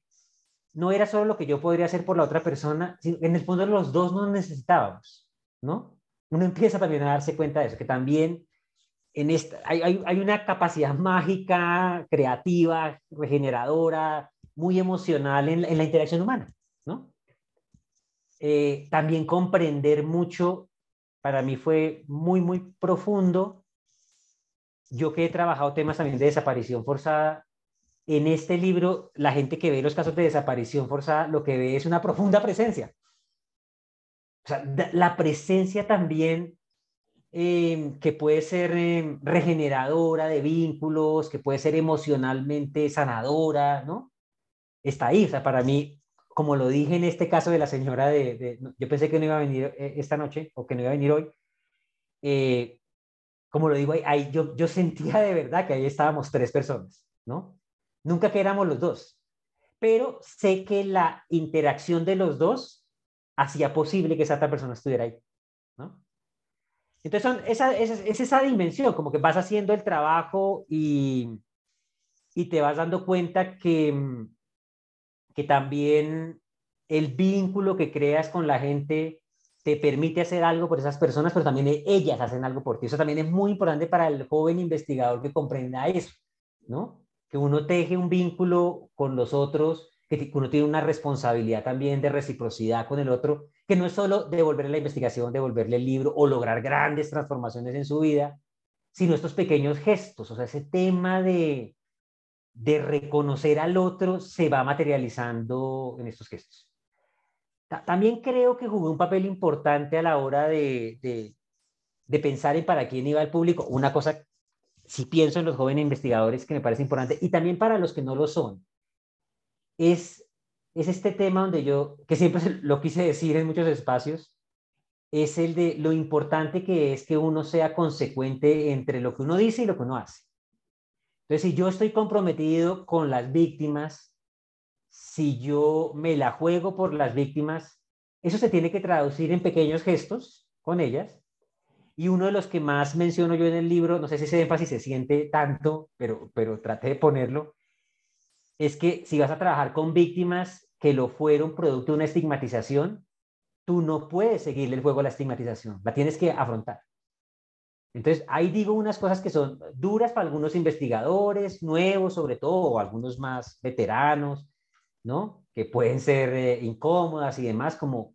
no era solo lo que yo podría hacer por la otra persona, sino en el fondo los dos nos necesitábamos, ¿no? Uno empieza también a darse cuenta de eso, que también en esta, hay, una capacidad mágica, creativa, regeneradora, muy emocional en, la interacción humana, ¿no? Eh, también comprender mucho, para mí fue muy, muy profundo. Yo que he trabajado temas también de desaparición forzada, en este libro, la gente que ve los casos de desaparición forzada, lo que ve es una profunda presencia. O sea, la presencia también em, que puede ser em, regeneradora de vínculos, que puede ser emocionalmente sanadora, ¿no? Está ahí. O sea, para mí, como lo dije en este caso de la señora de, yo pensé que no iba a venir eh, esta noche o que no iba a venir hoy, eh, como lo digo ahí, yo, yo sentía de verdad que ahí estábamos tres personas, ¿no? Nunca que éramos los dos. Pero sé que la interacción de los dos hacía posible que esa otra persona estuviera ahí. ¿no? Entonces, son esa, esa, es esa dimensión, como que vas haciendo el trabajo y, y te vas dando cuenta que, que también el vínculo que creas con la gente te permite hacer algo por esas personas, pero también ellas hacen algo por ti. Eso también es muy importante para el joven investigador que comprenda eso, ¿no? que uno teje un vínculo con los otros, que uno tiene una responsabilidad también de reciprocidad con el otro, que no es solo devolverle la investigación, devolverle el libro o lograr grandes transformaciones en su vida, sino estos pequeños gestos, o sea, ese tema de, de reconocer al otro se va materializando en estos gestos. También creo que jugó un papel importante a la hora de, de, pensar en para quién iba el público. Una cosa si pienso en los jóvenes investigadores, que me parece importante, y también para los que no lo son, es, es este tema donde yo, que siempre lo quise decir en muchos espacios, es el de lo importante que es que uno sea consecuente entre lo que uno dice y lo que uno hace. Entonces, si yo estoy comprometido con las víctimas, si yo me la juego por las víctimas, eso se tiene que traducir en pequeños gestos con ellas, y uno de los que más menciono yo en el libro, no sé si ese énfasis se siente tanto, pero, pero traté de ponerlo, es que si vas a trabajar con víctimas que lo fueron producto de una estigmatización, tú no puedes seguirle el juego a la estigmatización, la tienes que afrontar. Entonces, ahí digo unas cosas que son duras para algunos investigadores, nuevos sobre todo, o algunos más veteranos, ¿no? Que pueden ser eh, incómodas y demás, como,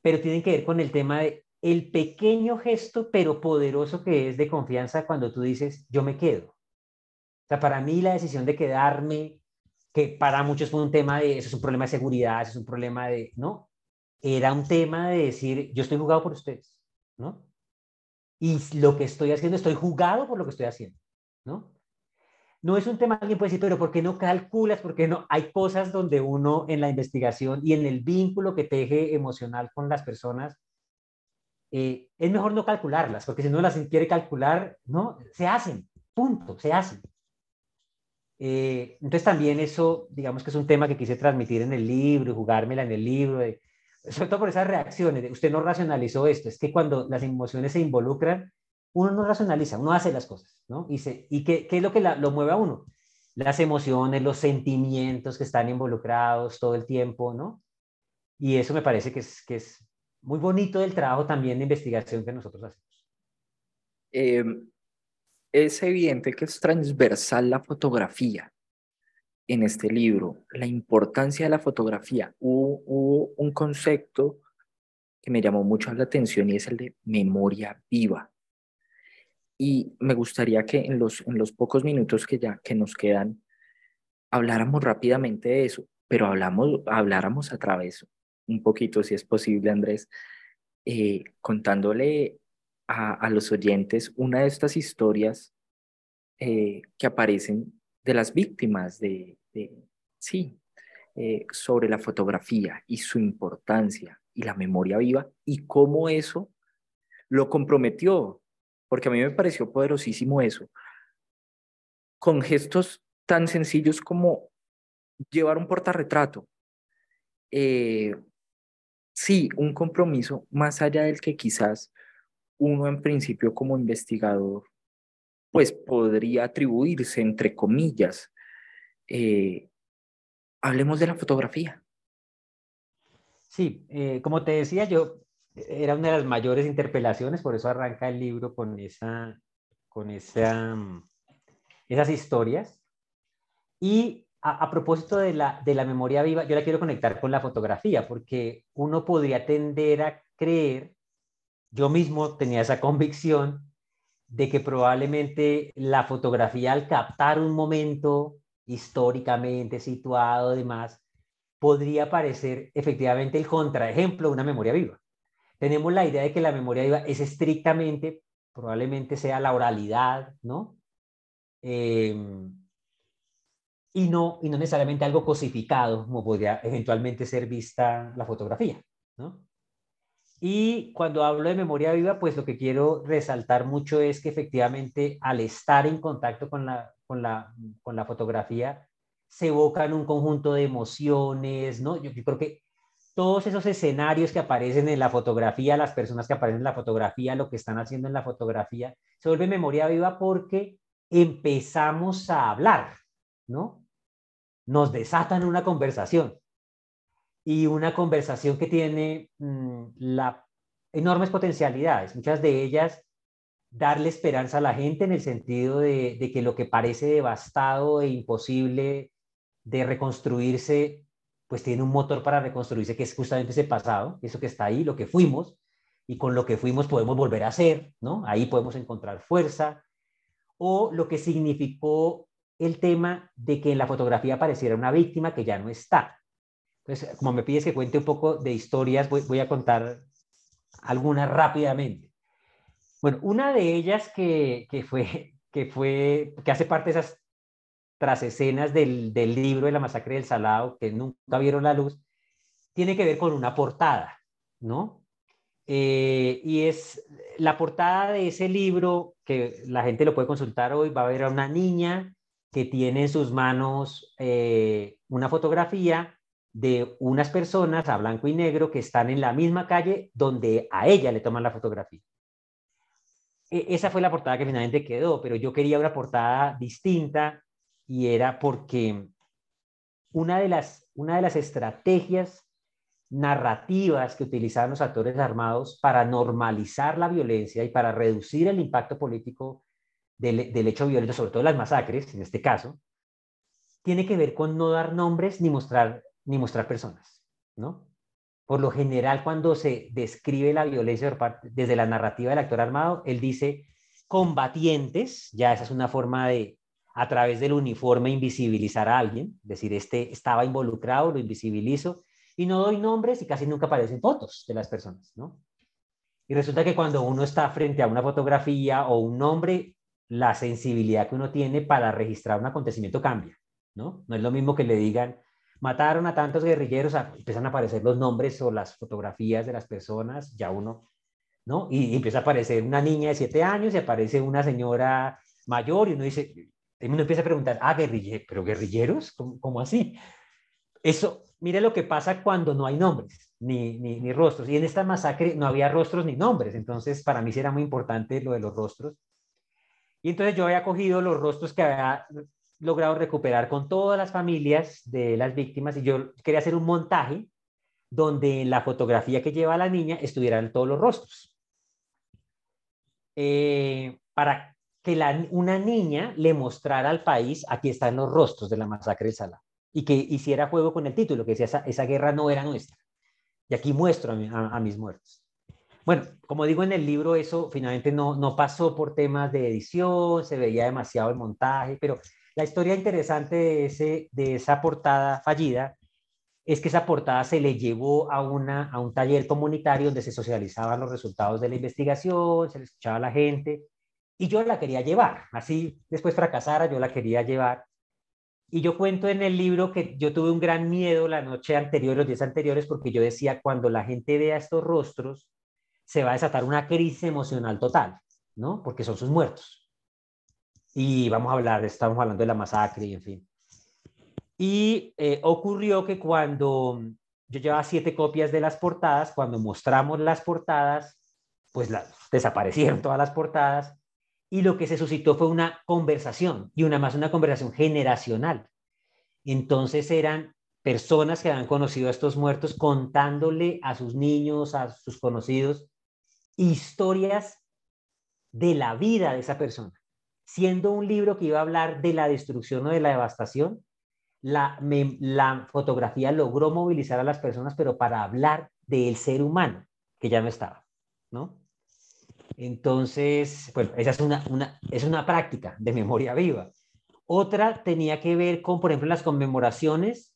pero tienen que ver con el tema de el pequeño gesto, pero poderoso que es de confianza cuando tú dices, yo me quedo. O sea, para mí la decisión de quedarme, que para muchos fue un tema de, eso es un problema de seguridad, eso es un problema de, ¿no? Era un tema de decir, yo estoy jugado por ustedes, ¿no? Y lo que estoy haciendo, estoy jugado por lo que estoy haciendo, ¿no? No es un tema, alguien puede decir, pero ¿por qué no calculas? ¿Por qué no? Hay cosas donde uno en la investigación y en el vínculo que teje emocional con las personas, eh, es mejor no calcularlas, porque si no las quiere calcular, ¿no? Se hacen, punto, se hacen. Eh, entonces también eso, digamos que es un tema que quise transmitir en el libro, jugármela en el libro, sobre todo por esas reacciones, usted no racionalizó esto, es que cuando las emociones se involucran, uno no racionaliza, uno hace las cosas, ¿no? Y, se, y qué, qué, es lo que lo mueve a uno? Las emociones, los sentimientos que están involucrados todo el tiempo, ¿no? Y eso me parece que es, que es muy bonito del trabajo también de investigación que nosotros hacemos. Em, es evidente que es transversal la fotografía. En este libro la importancia de la fotografía. Hubo, un concepto que me llamó mucho la atención y es el de memoria viva. Y me gustaría que en los, en los pocos minutos que ya que nos quedan, habláramos rápidamente de eso, pero hablamos, habláramos a través un poquito, si es posible, Andrés, eh, contándole a, los oyentes una de estas historias eh, que aparecen de las víctimas de, sí, eh, sobre la fotografía y su importancia y la memoria viva y cómo eso lo comprometió, porque a mí me pareció poderosísimo eso, con gestos tan sencillos como llevar un portarretrato. Eh, sí, un compromiso más allá del que quizás uno en principio como investigador pues podría atribuirse entre comillas eh, hablemos de la fotografía. Sí, eh, como te decía yo, era una de las mayores interpelaciones, por eso arranca el libro con, esa, con esa, esas historias. Y a, propósito de la, de la memoria viva, yo la quiero conectar con la fotografía, porque uno podría tender a creer, yo mismo tenía esa convicción, de que probablemente la fotografía al captar un momento históricamente situado, demás, podría parecer efectivamente el contraejemplo de una memoria viva. Tenemos la idea de que la memoria viva es estrictamente, probablemente sea la oralidad, ¿no? Em, y no, y no necesariamente algo cosificado, como podría eventualmente ser vista la fotografía, ¿no? Y cuando hablo de memoria viva, pues lo que quiero resaltar mucho es que efectivamente al estar en contacto con la, con la, con la fotografía, se evocan un conjunto de emociones, ¿no? Yo, creo que todos esos escenarios que aparecen en la fotografía, las personas que aparecen en la fotografía, lo que están haciendo en la fotografía, se vuelve memoria viva porque empezamos a hablar, ¿no? Nos desatan una conversación y una conversación que tiene mm, la, enormes potencialidades, muchas de ellas darle esperanza a la gente en el sentido de, que lo que parece devastado e imposible de reconstruirse, pues tiene un motor para reconstruirse que es justamente ese pasado, eso que está ahí, lo que fuimos, y con lo que fuimos podemos volver a ser, ¿no? Ahí podemos encontrar fuerza, o lo que significó el tema de que en la fotografía apareciera una víctima que ya no está. Entonces, como me pides que cuente un poco de historias, voy, a contar algunas rápidamente. Bueno, una de ellas que, que, fue, *laughs* que, fue, que hace parte de esas tras escenas del, del libro de la masacre del Salado, que nunca vieron la luz, tiene que ver con una portada, ¿no? Eh, y es la portada de ese libro, que la gente lo puede consultar hoy, va a ver a una niña que tiene en sus manos eh, una fotografía de unas personas a blanco y negro que están en la misma calle donde a ella le toman la fotografía. E, esa fue la portada que finalmente quedó, pero yo quería una portada distinta y era porque una de las, una de las estrategias narrativas que utilizaban los actores armados para normalizar la violencia y para reducir el impacto político del, del hecho violento, sobre todo las masacres, en este caso, tiene que ver con no dar nombres ni mostrar ni mostrar personas, ¿no? Por lo general, cuando se describe la violencia desde la narrativa del actor armado, él dice combatientes, ya esa es una forma de, a través del uniforme, invisibilizar a alguien, decir, este estaba involucrado, lo invisibilizo, y no doy nombres y casi nunca aparecen fotos de las personas, ¿no? Y resulta que cuando uno está frente a una fotografía o un nombre, la sensibilidad que uno tiene para registrar un acontecimiento cambia, ¿no? No es lo mismo que le digan, mataron a tantos guerrilleros, empiezan a aparecer los nombres o las fotografías de las personas, ya uno, ¿no? Y, empieza a aparecer una niña de siete años y aparece una señora mayor y uno dice, uno empieza a preguntar, ah, guerrilleros, pero guerrilleros, ¿Cómo, así? Eso, mire lo que pasa cuando no hay nombres ni, ni, ni, rostros. Y en esta masacre no había rostros ni nombres, entonces para mí sí era muy importante lo de los rostros. Y entonces yo había cogido los rostros que había logrado recuperar con todas las familias de las víctimas y yo quería hacer un montaje donde en la fotografía que lleva la niña estuvieran todos los rostros. Eh, para que la, una niña le mostrara al país, aquí están los rostros de la masacre del Salah, y que hiciera juego con el título, que decía, esa, esa guerra no era nuestra. Y aquí muestro a, a, mis muertos. Bueno, como digo en el libro, eso finalmente no, no pasó por temas de edición, se veía demasiado el montaje, pero la historia interesante de, ese, de esa portada fallida es que esa portada se le llevó a, una, a un taller comunitario donde se socializaban los resultados de la investigación, se le escuchaba a la gente, y yo la quería llevar, así después fracasara, yo la quería llevar. Y yo cuento en el libro que yo tuve un gran miedo la noche anterior, los días anteriores, porque yo decía, cuando la gente vea estos rostros, se va a desatar una crisis emocional total, ¿no? Porque son sus muertos. Y vamos a hablar, estamos hablando de la masacre y en fin. Y eh, ocurrió que cuando yo llevaba siete copias de las portadas, cuando mostramos las portadas, pues desaparecieron todas las portadas y lo que se suscitó fue una conversación y una más una conversación generacional. Entonces eran personas que habían conocido a estos muertos contándole a sus niños, a sus conocidos, historias de la vida de esa persona. Siendo un libro que iba a hablar de la destrucción o de la devastación, la, la fotografía logró movilizar a las personas, pero para hablar del ser humano, que ya no estaba, ¿no? Entonces, bueno, esa es una, una, es una práctica de memoria viva. Otra tenía que ver con, por ejemplo, las conmemoraciones.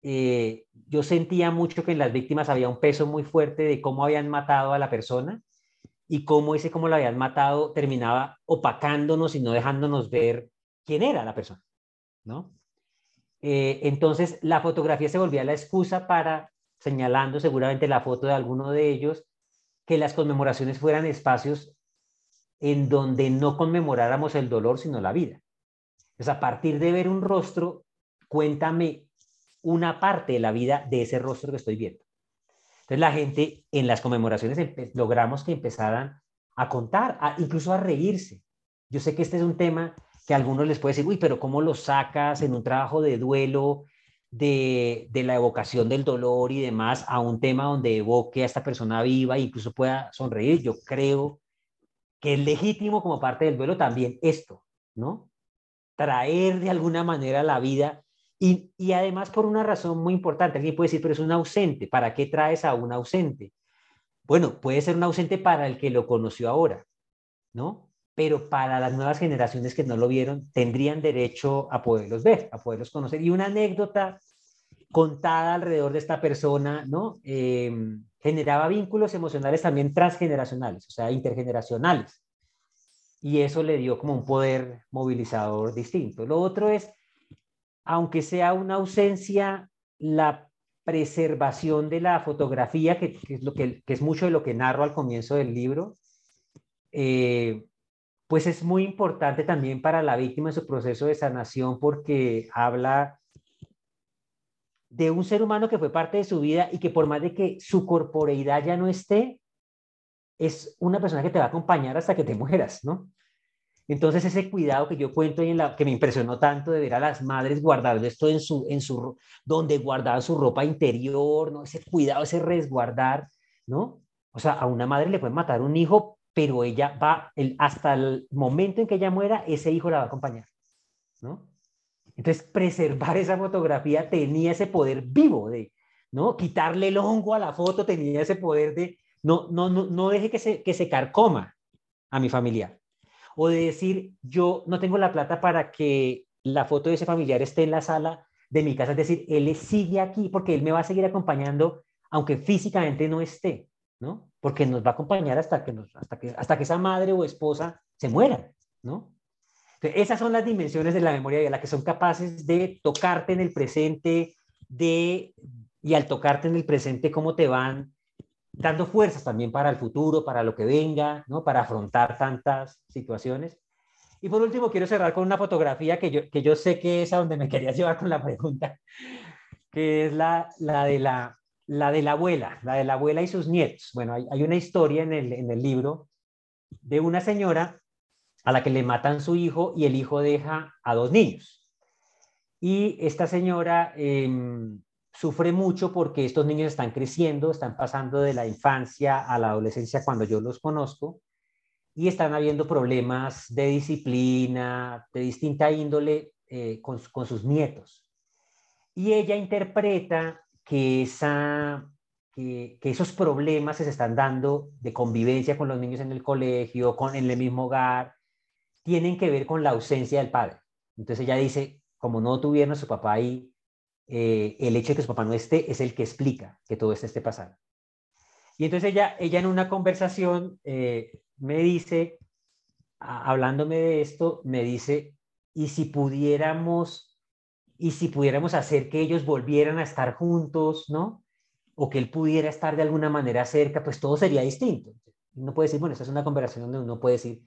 Eh, yo sentía mucho que en las víctimas había un peso muy fuerte de cómo habían matado a la persona y cómo ese cómo la habían matado terminaba opacándonos y no dejándonos ver quién era la persona, ¿no? Eh, entonces, la fotografía se volvía la excusa para, señalando seguramente la foto de alguno de ellos, que las conmemoraciones fueran espacios en donde no conmemoráramos el dolor, sino la vida. Entonces, a partir de ver un rostro, cuéntame una parte de la vida de ese rostro que estoy viendo. Entonces, la gente en las conmemoraciones logramos que empezaran a contar, incluso a reírse. Yo sé que este es un tema que a algunos les puede decir, uy, pero ¿cómo lo sacas en un trabajo de duelo, de, de, la evocación del dolor y demás, a un tema donde evoque a esta persona viva e incluso pueda sonreír? Yo creo que es legítimo como parte del duelo también esto, ¿no? Traer de alguna manera la vida y, además por una razón muy importante. Alguien puede decir, pero es un ausente, ¿para qué traes a un ausente? Bueno, puede ser un ausente para el que lo conoció ahora, ¿no? pero para las nuevas generaciones que no lo vieron, tendrían derecho a poderlos ver, a poderlos conocer. Y una anécdota contada alrededor de esta persona, ¿no? Em, generaba vínculos emocionales también transgeneracionales, o sea, intergeneracionales. Y eso le dio como un poder movilizador distinto. Lo otro es, aunque sea una ausencia, la preservación de la fotografía, que, es, mucho de lo que narro al comienzo del libro, eh, pues es muy importante también para la víctima en su proceso de sanación porque habla de un ser humano que fue parte de su vida y que por más de que su corporeidad ya no esté, es una persona que te va a acompañar hasta que te mueras, ¿no? Entonces ese cuidado que yo cuento y en la que me impresionó tanto de ver a las madres guardando esto en su en su donde guardaban su ropa interior, ¿no? Ese cuidado, ese resguardar, ¿no? O sea, a una madre le pueden matar un hijo pero ella va, hasta el momento en que ella muera, ese hijo la va a acompañar, ¿no? Entonces, preservar esa fotografía tenía ese poder vivo de, ¿no? Quitarle el hongo a la foto tenía ese poder de, no, no, no, no deje que se, que se carcoma a mi familiar. O de decir, yo no tengo la plata para que la foto de ese familiar esté en la sala de mi casa, es decir, él sigue aquí porque él me va a seguir acompañando, aunque físicamente no esté, ¿no? porque nos va a acompañar hasta que, nos, hasta que, hasta que esa madre o esposa se muera, ¿no? esas son las dimensiones de la memoria de las que son capaces de tocarte en el presente, de, y al tocarte en el presente, cómo te van dando fuerzas también para el futuro, para lo que venga, ¿no? Para afrontar tantas situaciones. Y por último, quiero cerrar con una fotografía que yo, que yo sé que es a donde me *laughs* querías llevar con la pregunta, que es la, la de la, la de la abuela, la de la abuela y sus nietos. Bueno, hay, una historia en el, libro de una señora a la que le matan su hijo y el hijo deja a dos niños. Y esta señora em, sufre mucho porque estos niños están creciendo, están pasando de la infancia a la adolescencia cuando yo los conozco. y están habiendo problemas de disciplina, de distinta índole eh, con, con, sus nietos. Y ella interpreta que, esa, que, que, esos problemas se están dando de convivencia con los niños en el colegio, con, en el mismo hogar, tienen que ver con la ausencia del padre. Entonces ella dice, como no tuvieron a su papá ahí, eh, el hecho de que su papá no esté es el que explica que todo esto esté pasando. Y entonces ella, ella en una conversación eh, me dice, hablándome de esto, me dice, ¿y si pudiéramos, y si pudiéramos hacer que ellos volvieran a estar juntos, ¿no? O que él pudiera estar de alguna manera cerca, pues todo sería distinto. Uno puede decir, bueno, esta es una conversación donde uno puede decir,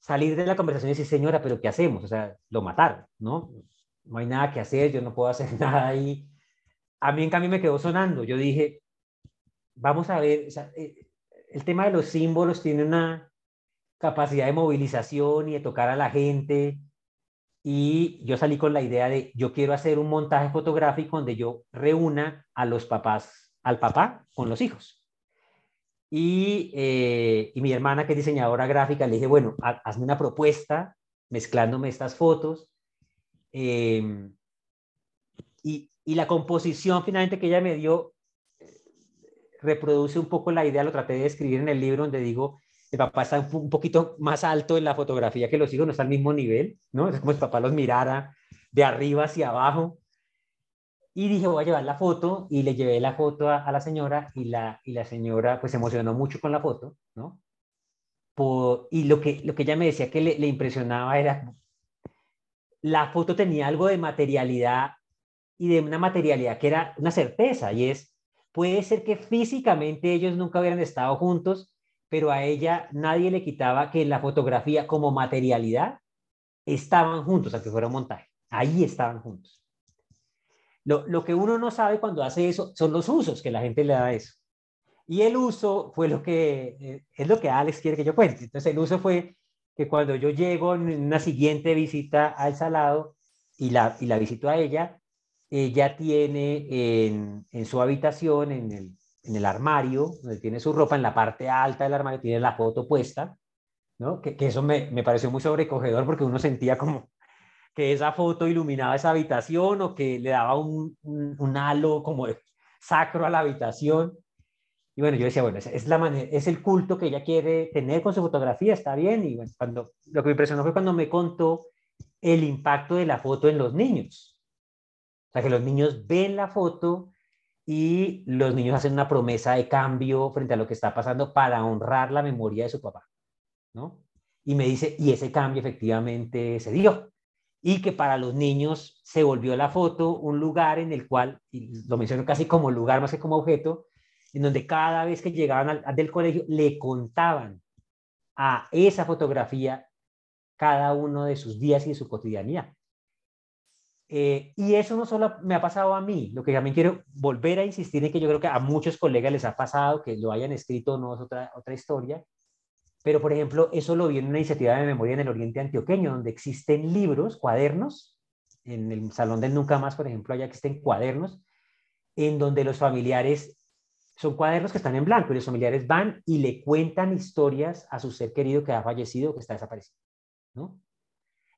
salir de la conversación y decir, señora, pero ¿qué hacemos? O sea, lo mataron, ¿no? No hay nada que hacer, yo no puedo hacer *laughs* nada ahí. A mí en cambio me quedó sonando. Yo dije, vamos a ver, eh, el tema de los símbolos tiene una capacidad de movilización y de tocar a la gente. Y yo salí con la idea de, yo quiero hacer un montaje fotográfico donde yo reúna a los papás, al papá con los hijos. Y, eh, y mi hermana, que es diseñadora gráfica, le dije, bueno, hazme una propuesta mezclándome estas fotos. Em, y, y la composición finalmente que ella me dio reproduce un poco la idea, lo traté de escribir en el libro donde digo, el papá está un poquito más alto en la fotografía que los hijos, no está al mismo nivel, ¿no? Es como si papá los mirara de arriba hacia abajo. Y dije, voy a llevar la foto y le llevé la foto a, la señora y la, y la señora pues se emocionó mucho con la foto, ¿no? y lo que, lo que ella me decía que le, le impresionaba era, la foto tenía algo de materialidad y de una materialidad que era una certeza y es, Puede ser que físicamente ellos nunca hubieran estado juntos, pero a ella nadie le quitaba que en la fotografía como materialidad estaban juntos, aunque fuera un montaje. Ahí estaban juntos. Lo, que uno no sabe cuando hace eso son los usos que la gente le da a eso. Y el uso fue lo que, eh, es lo que Alex quiere que yo cuente. Entonces el uso fue que cuando yo llego en una siguiente visita al salado y la, y la visito a ella, ella tiene en, en su habitación, en el, en el, armario, donde tiene su ropa, en la parte alta del armario, tiene la foto puesta, ¿no? Que, que eso me, me, pareció muy sobrecogedor porque uno sentía como que esa foto iluminaba esa habitación o que le daba un, un, halo como sacro a la habitación. Y bueno, yo decía, bueno, es, la manera, es el culto que ella quiere tener con su fotografía, está bien. Y bueno, cuando, lo que me impresionó fue cuando me contó el impacto de la foto en los niños. O sea, que los niños ven la foto y los niños hacen una promesa de cambio frente a lo que está pasando para honrar la memoria de su papá, ¿no? Y me dice, y ese cambio efectivamente se dio. Y que para los niños se volvió la foto un lugar en el cual, y lo menciono casi como lugar más que como objeto, en donde cada vez que llegaban al, del colegio le contaban a esa fotografía cada uno de sus días y de su cotidianidad. Eh, y eso no solo me ha pasado a mí, lo que también quiero volver a insistir en que yo creo que a muchos colegas les ha pasado, que lo hayan escrito no es otra, otra historia, pero por ejemplo, eso lo vi en una iniciativa de memoria en el Oriente Antioqueño, donde existen libros, cuadernos, en el Salón del Nunca Más, por ejemplo, allá existen cuadernos, en donde los familiares, son cuadernos que están en blanco, y los familiares van y le cuentan historias a su ser querido que ha fallecido, que está desaparecido, ¿no?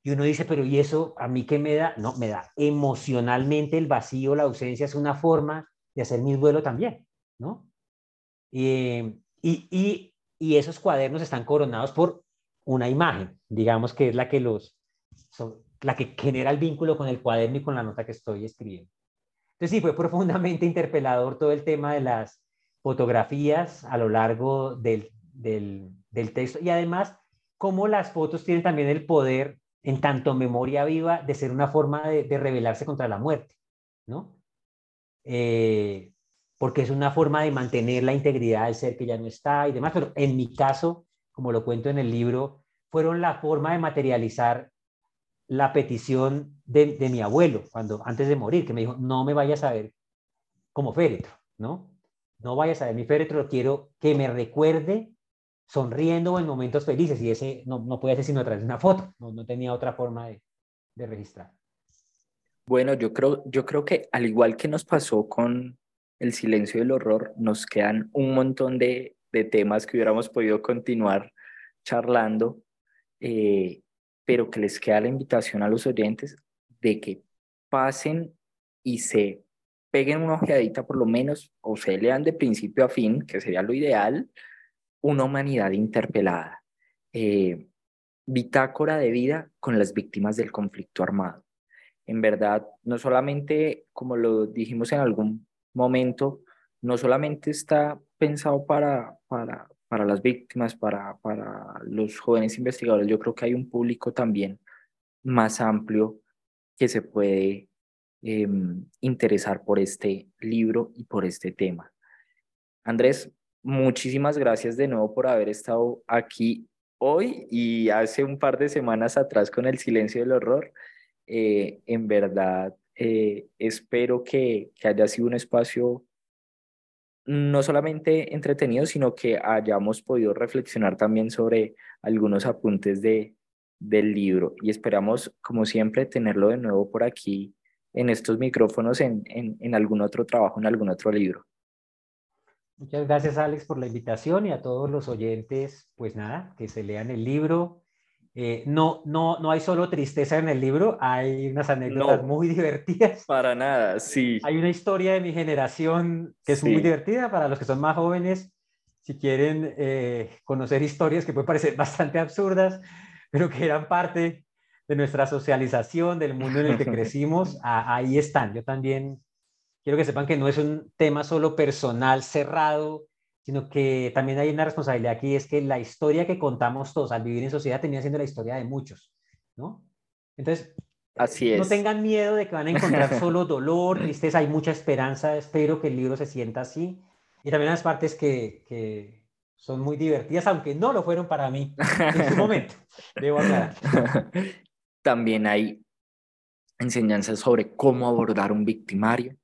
Y uno dice, pero ¿y eso a mí qué me da? No, me da emocionalmente el vacío, la ausencia es una forma de hacer mi duelo también, ¿no? y, y, y, esos cuadernos están coronados por una imagen, digamos que es la que los, la que genera el vínculo con el cuaderno y con la nota que estoy escribiendo. Entonces sí, fue *laughs* profundamente interpelador todo el tema de las fotografías a lo largo del, del, texto y además cómo las fotos tienen también el poder en tanto memoria viva de ser una forma de, de rebelarse contra la muerte, ¿no? Eh, porque es una forma de mantener la integridad del ser que ya no está y demás, pero en mi caso, como lo cuento en el libro, fueron la forma de materializar la petición de, de mi abuelo, cuando antes de morir, que me dijo, no me vayas a ver como féretro, ¿no? No vayas a ver mi féretro, quiero que me recuerde sonriendo en momentos felices y ese no, no puede ser sino a través de una foto, no, no tenía otra forma de, de, registrar. Bueno, yo creo, yo creo que al igual que nos pasó con el silencio del horror, nos quedan un montón de, de temas que hubiéramos podido continuar charlando, eh, pero que les queda la invitación a los oyentes de que pasen y se peguen una ojeadita por lo menos, o se lean de principio a fin, que sería lo ideal, una humanidad interpelada. Eh, bitácora de vida con las víctimas del conflicto armado. En verdad, no solamente, como lo dijimos en algún momento, no solamente está pensado para, para, para las víctimas, para, para los jóvenes investigadores, yo creo que hay un público también más amplio que se puede em, interesar por este libro y por este tema. Andrés, muchísimas gracias de nuevo por haber estado aquí hoy y hace un par de semanas atrás con el silencio del horror. Eh, en verdad, eh, espero que, que haya sido un espacio no solamente entretenido, sino que hayamos podido reflexionar también sobre algunos apuntes de, del libro y esperamos, como siempre, tenerlo de nuevo por aquí en estos micrófonos en, en, en algún otro trabajo, en algún otro libro. Muchas gracias, Alex, por la invitación y a todos los oyentes, pues nada, que se lean el libro. Eh, no, no, no hay solo tristeza en el libro, hay unas anécdotas muy *laughs* divertidas. Para nada, sí. Hay una historia de mi generación que es muy divertida para los que son más jóvenes. Si quieren eh, conocer historias que pueden parecer *laughs* bastante absurdas, pero que eran parte de nuestra socialización, del mundo en el que crecimos, *laughs* ahí están. Yo también quiero que sepan que no es un tema solo personal cerrado, sino que también hay una responsabilidad aquí, es que la historia que contamos todos al vivir en sociedad tenía siendo la historia de muchos, ¿no? Entonces, Así es. no tengan miedo de que van a encontrar *laughs* solo dolor, tristeza, hay mucha esperanza, espero que el libro se sienta así. Y también las partes que, que son muy divertidas, aunque no lo fueron para mí en su *laughs* momento, debo aclarar. También hay enseñanzas sobre cómo abordar un victimario,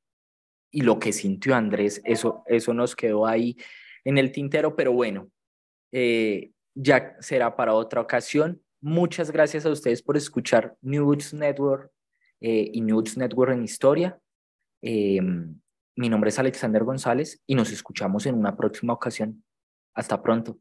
y lo que sintió Andrés, eso, eso nos quedó ahí en el tintero, pero bueno, eh, ya será para otra ocasión. Muchas gracias a ustedes por escuchar News Network eh, y News Network en Historia. Eh, mi nombre es Alexander González y nos escuchamos en una próxima ocasión. Hasta pronto.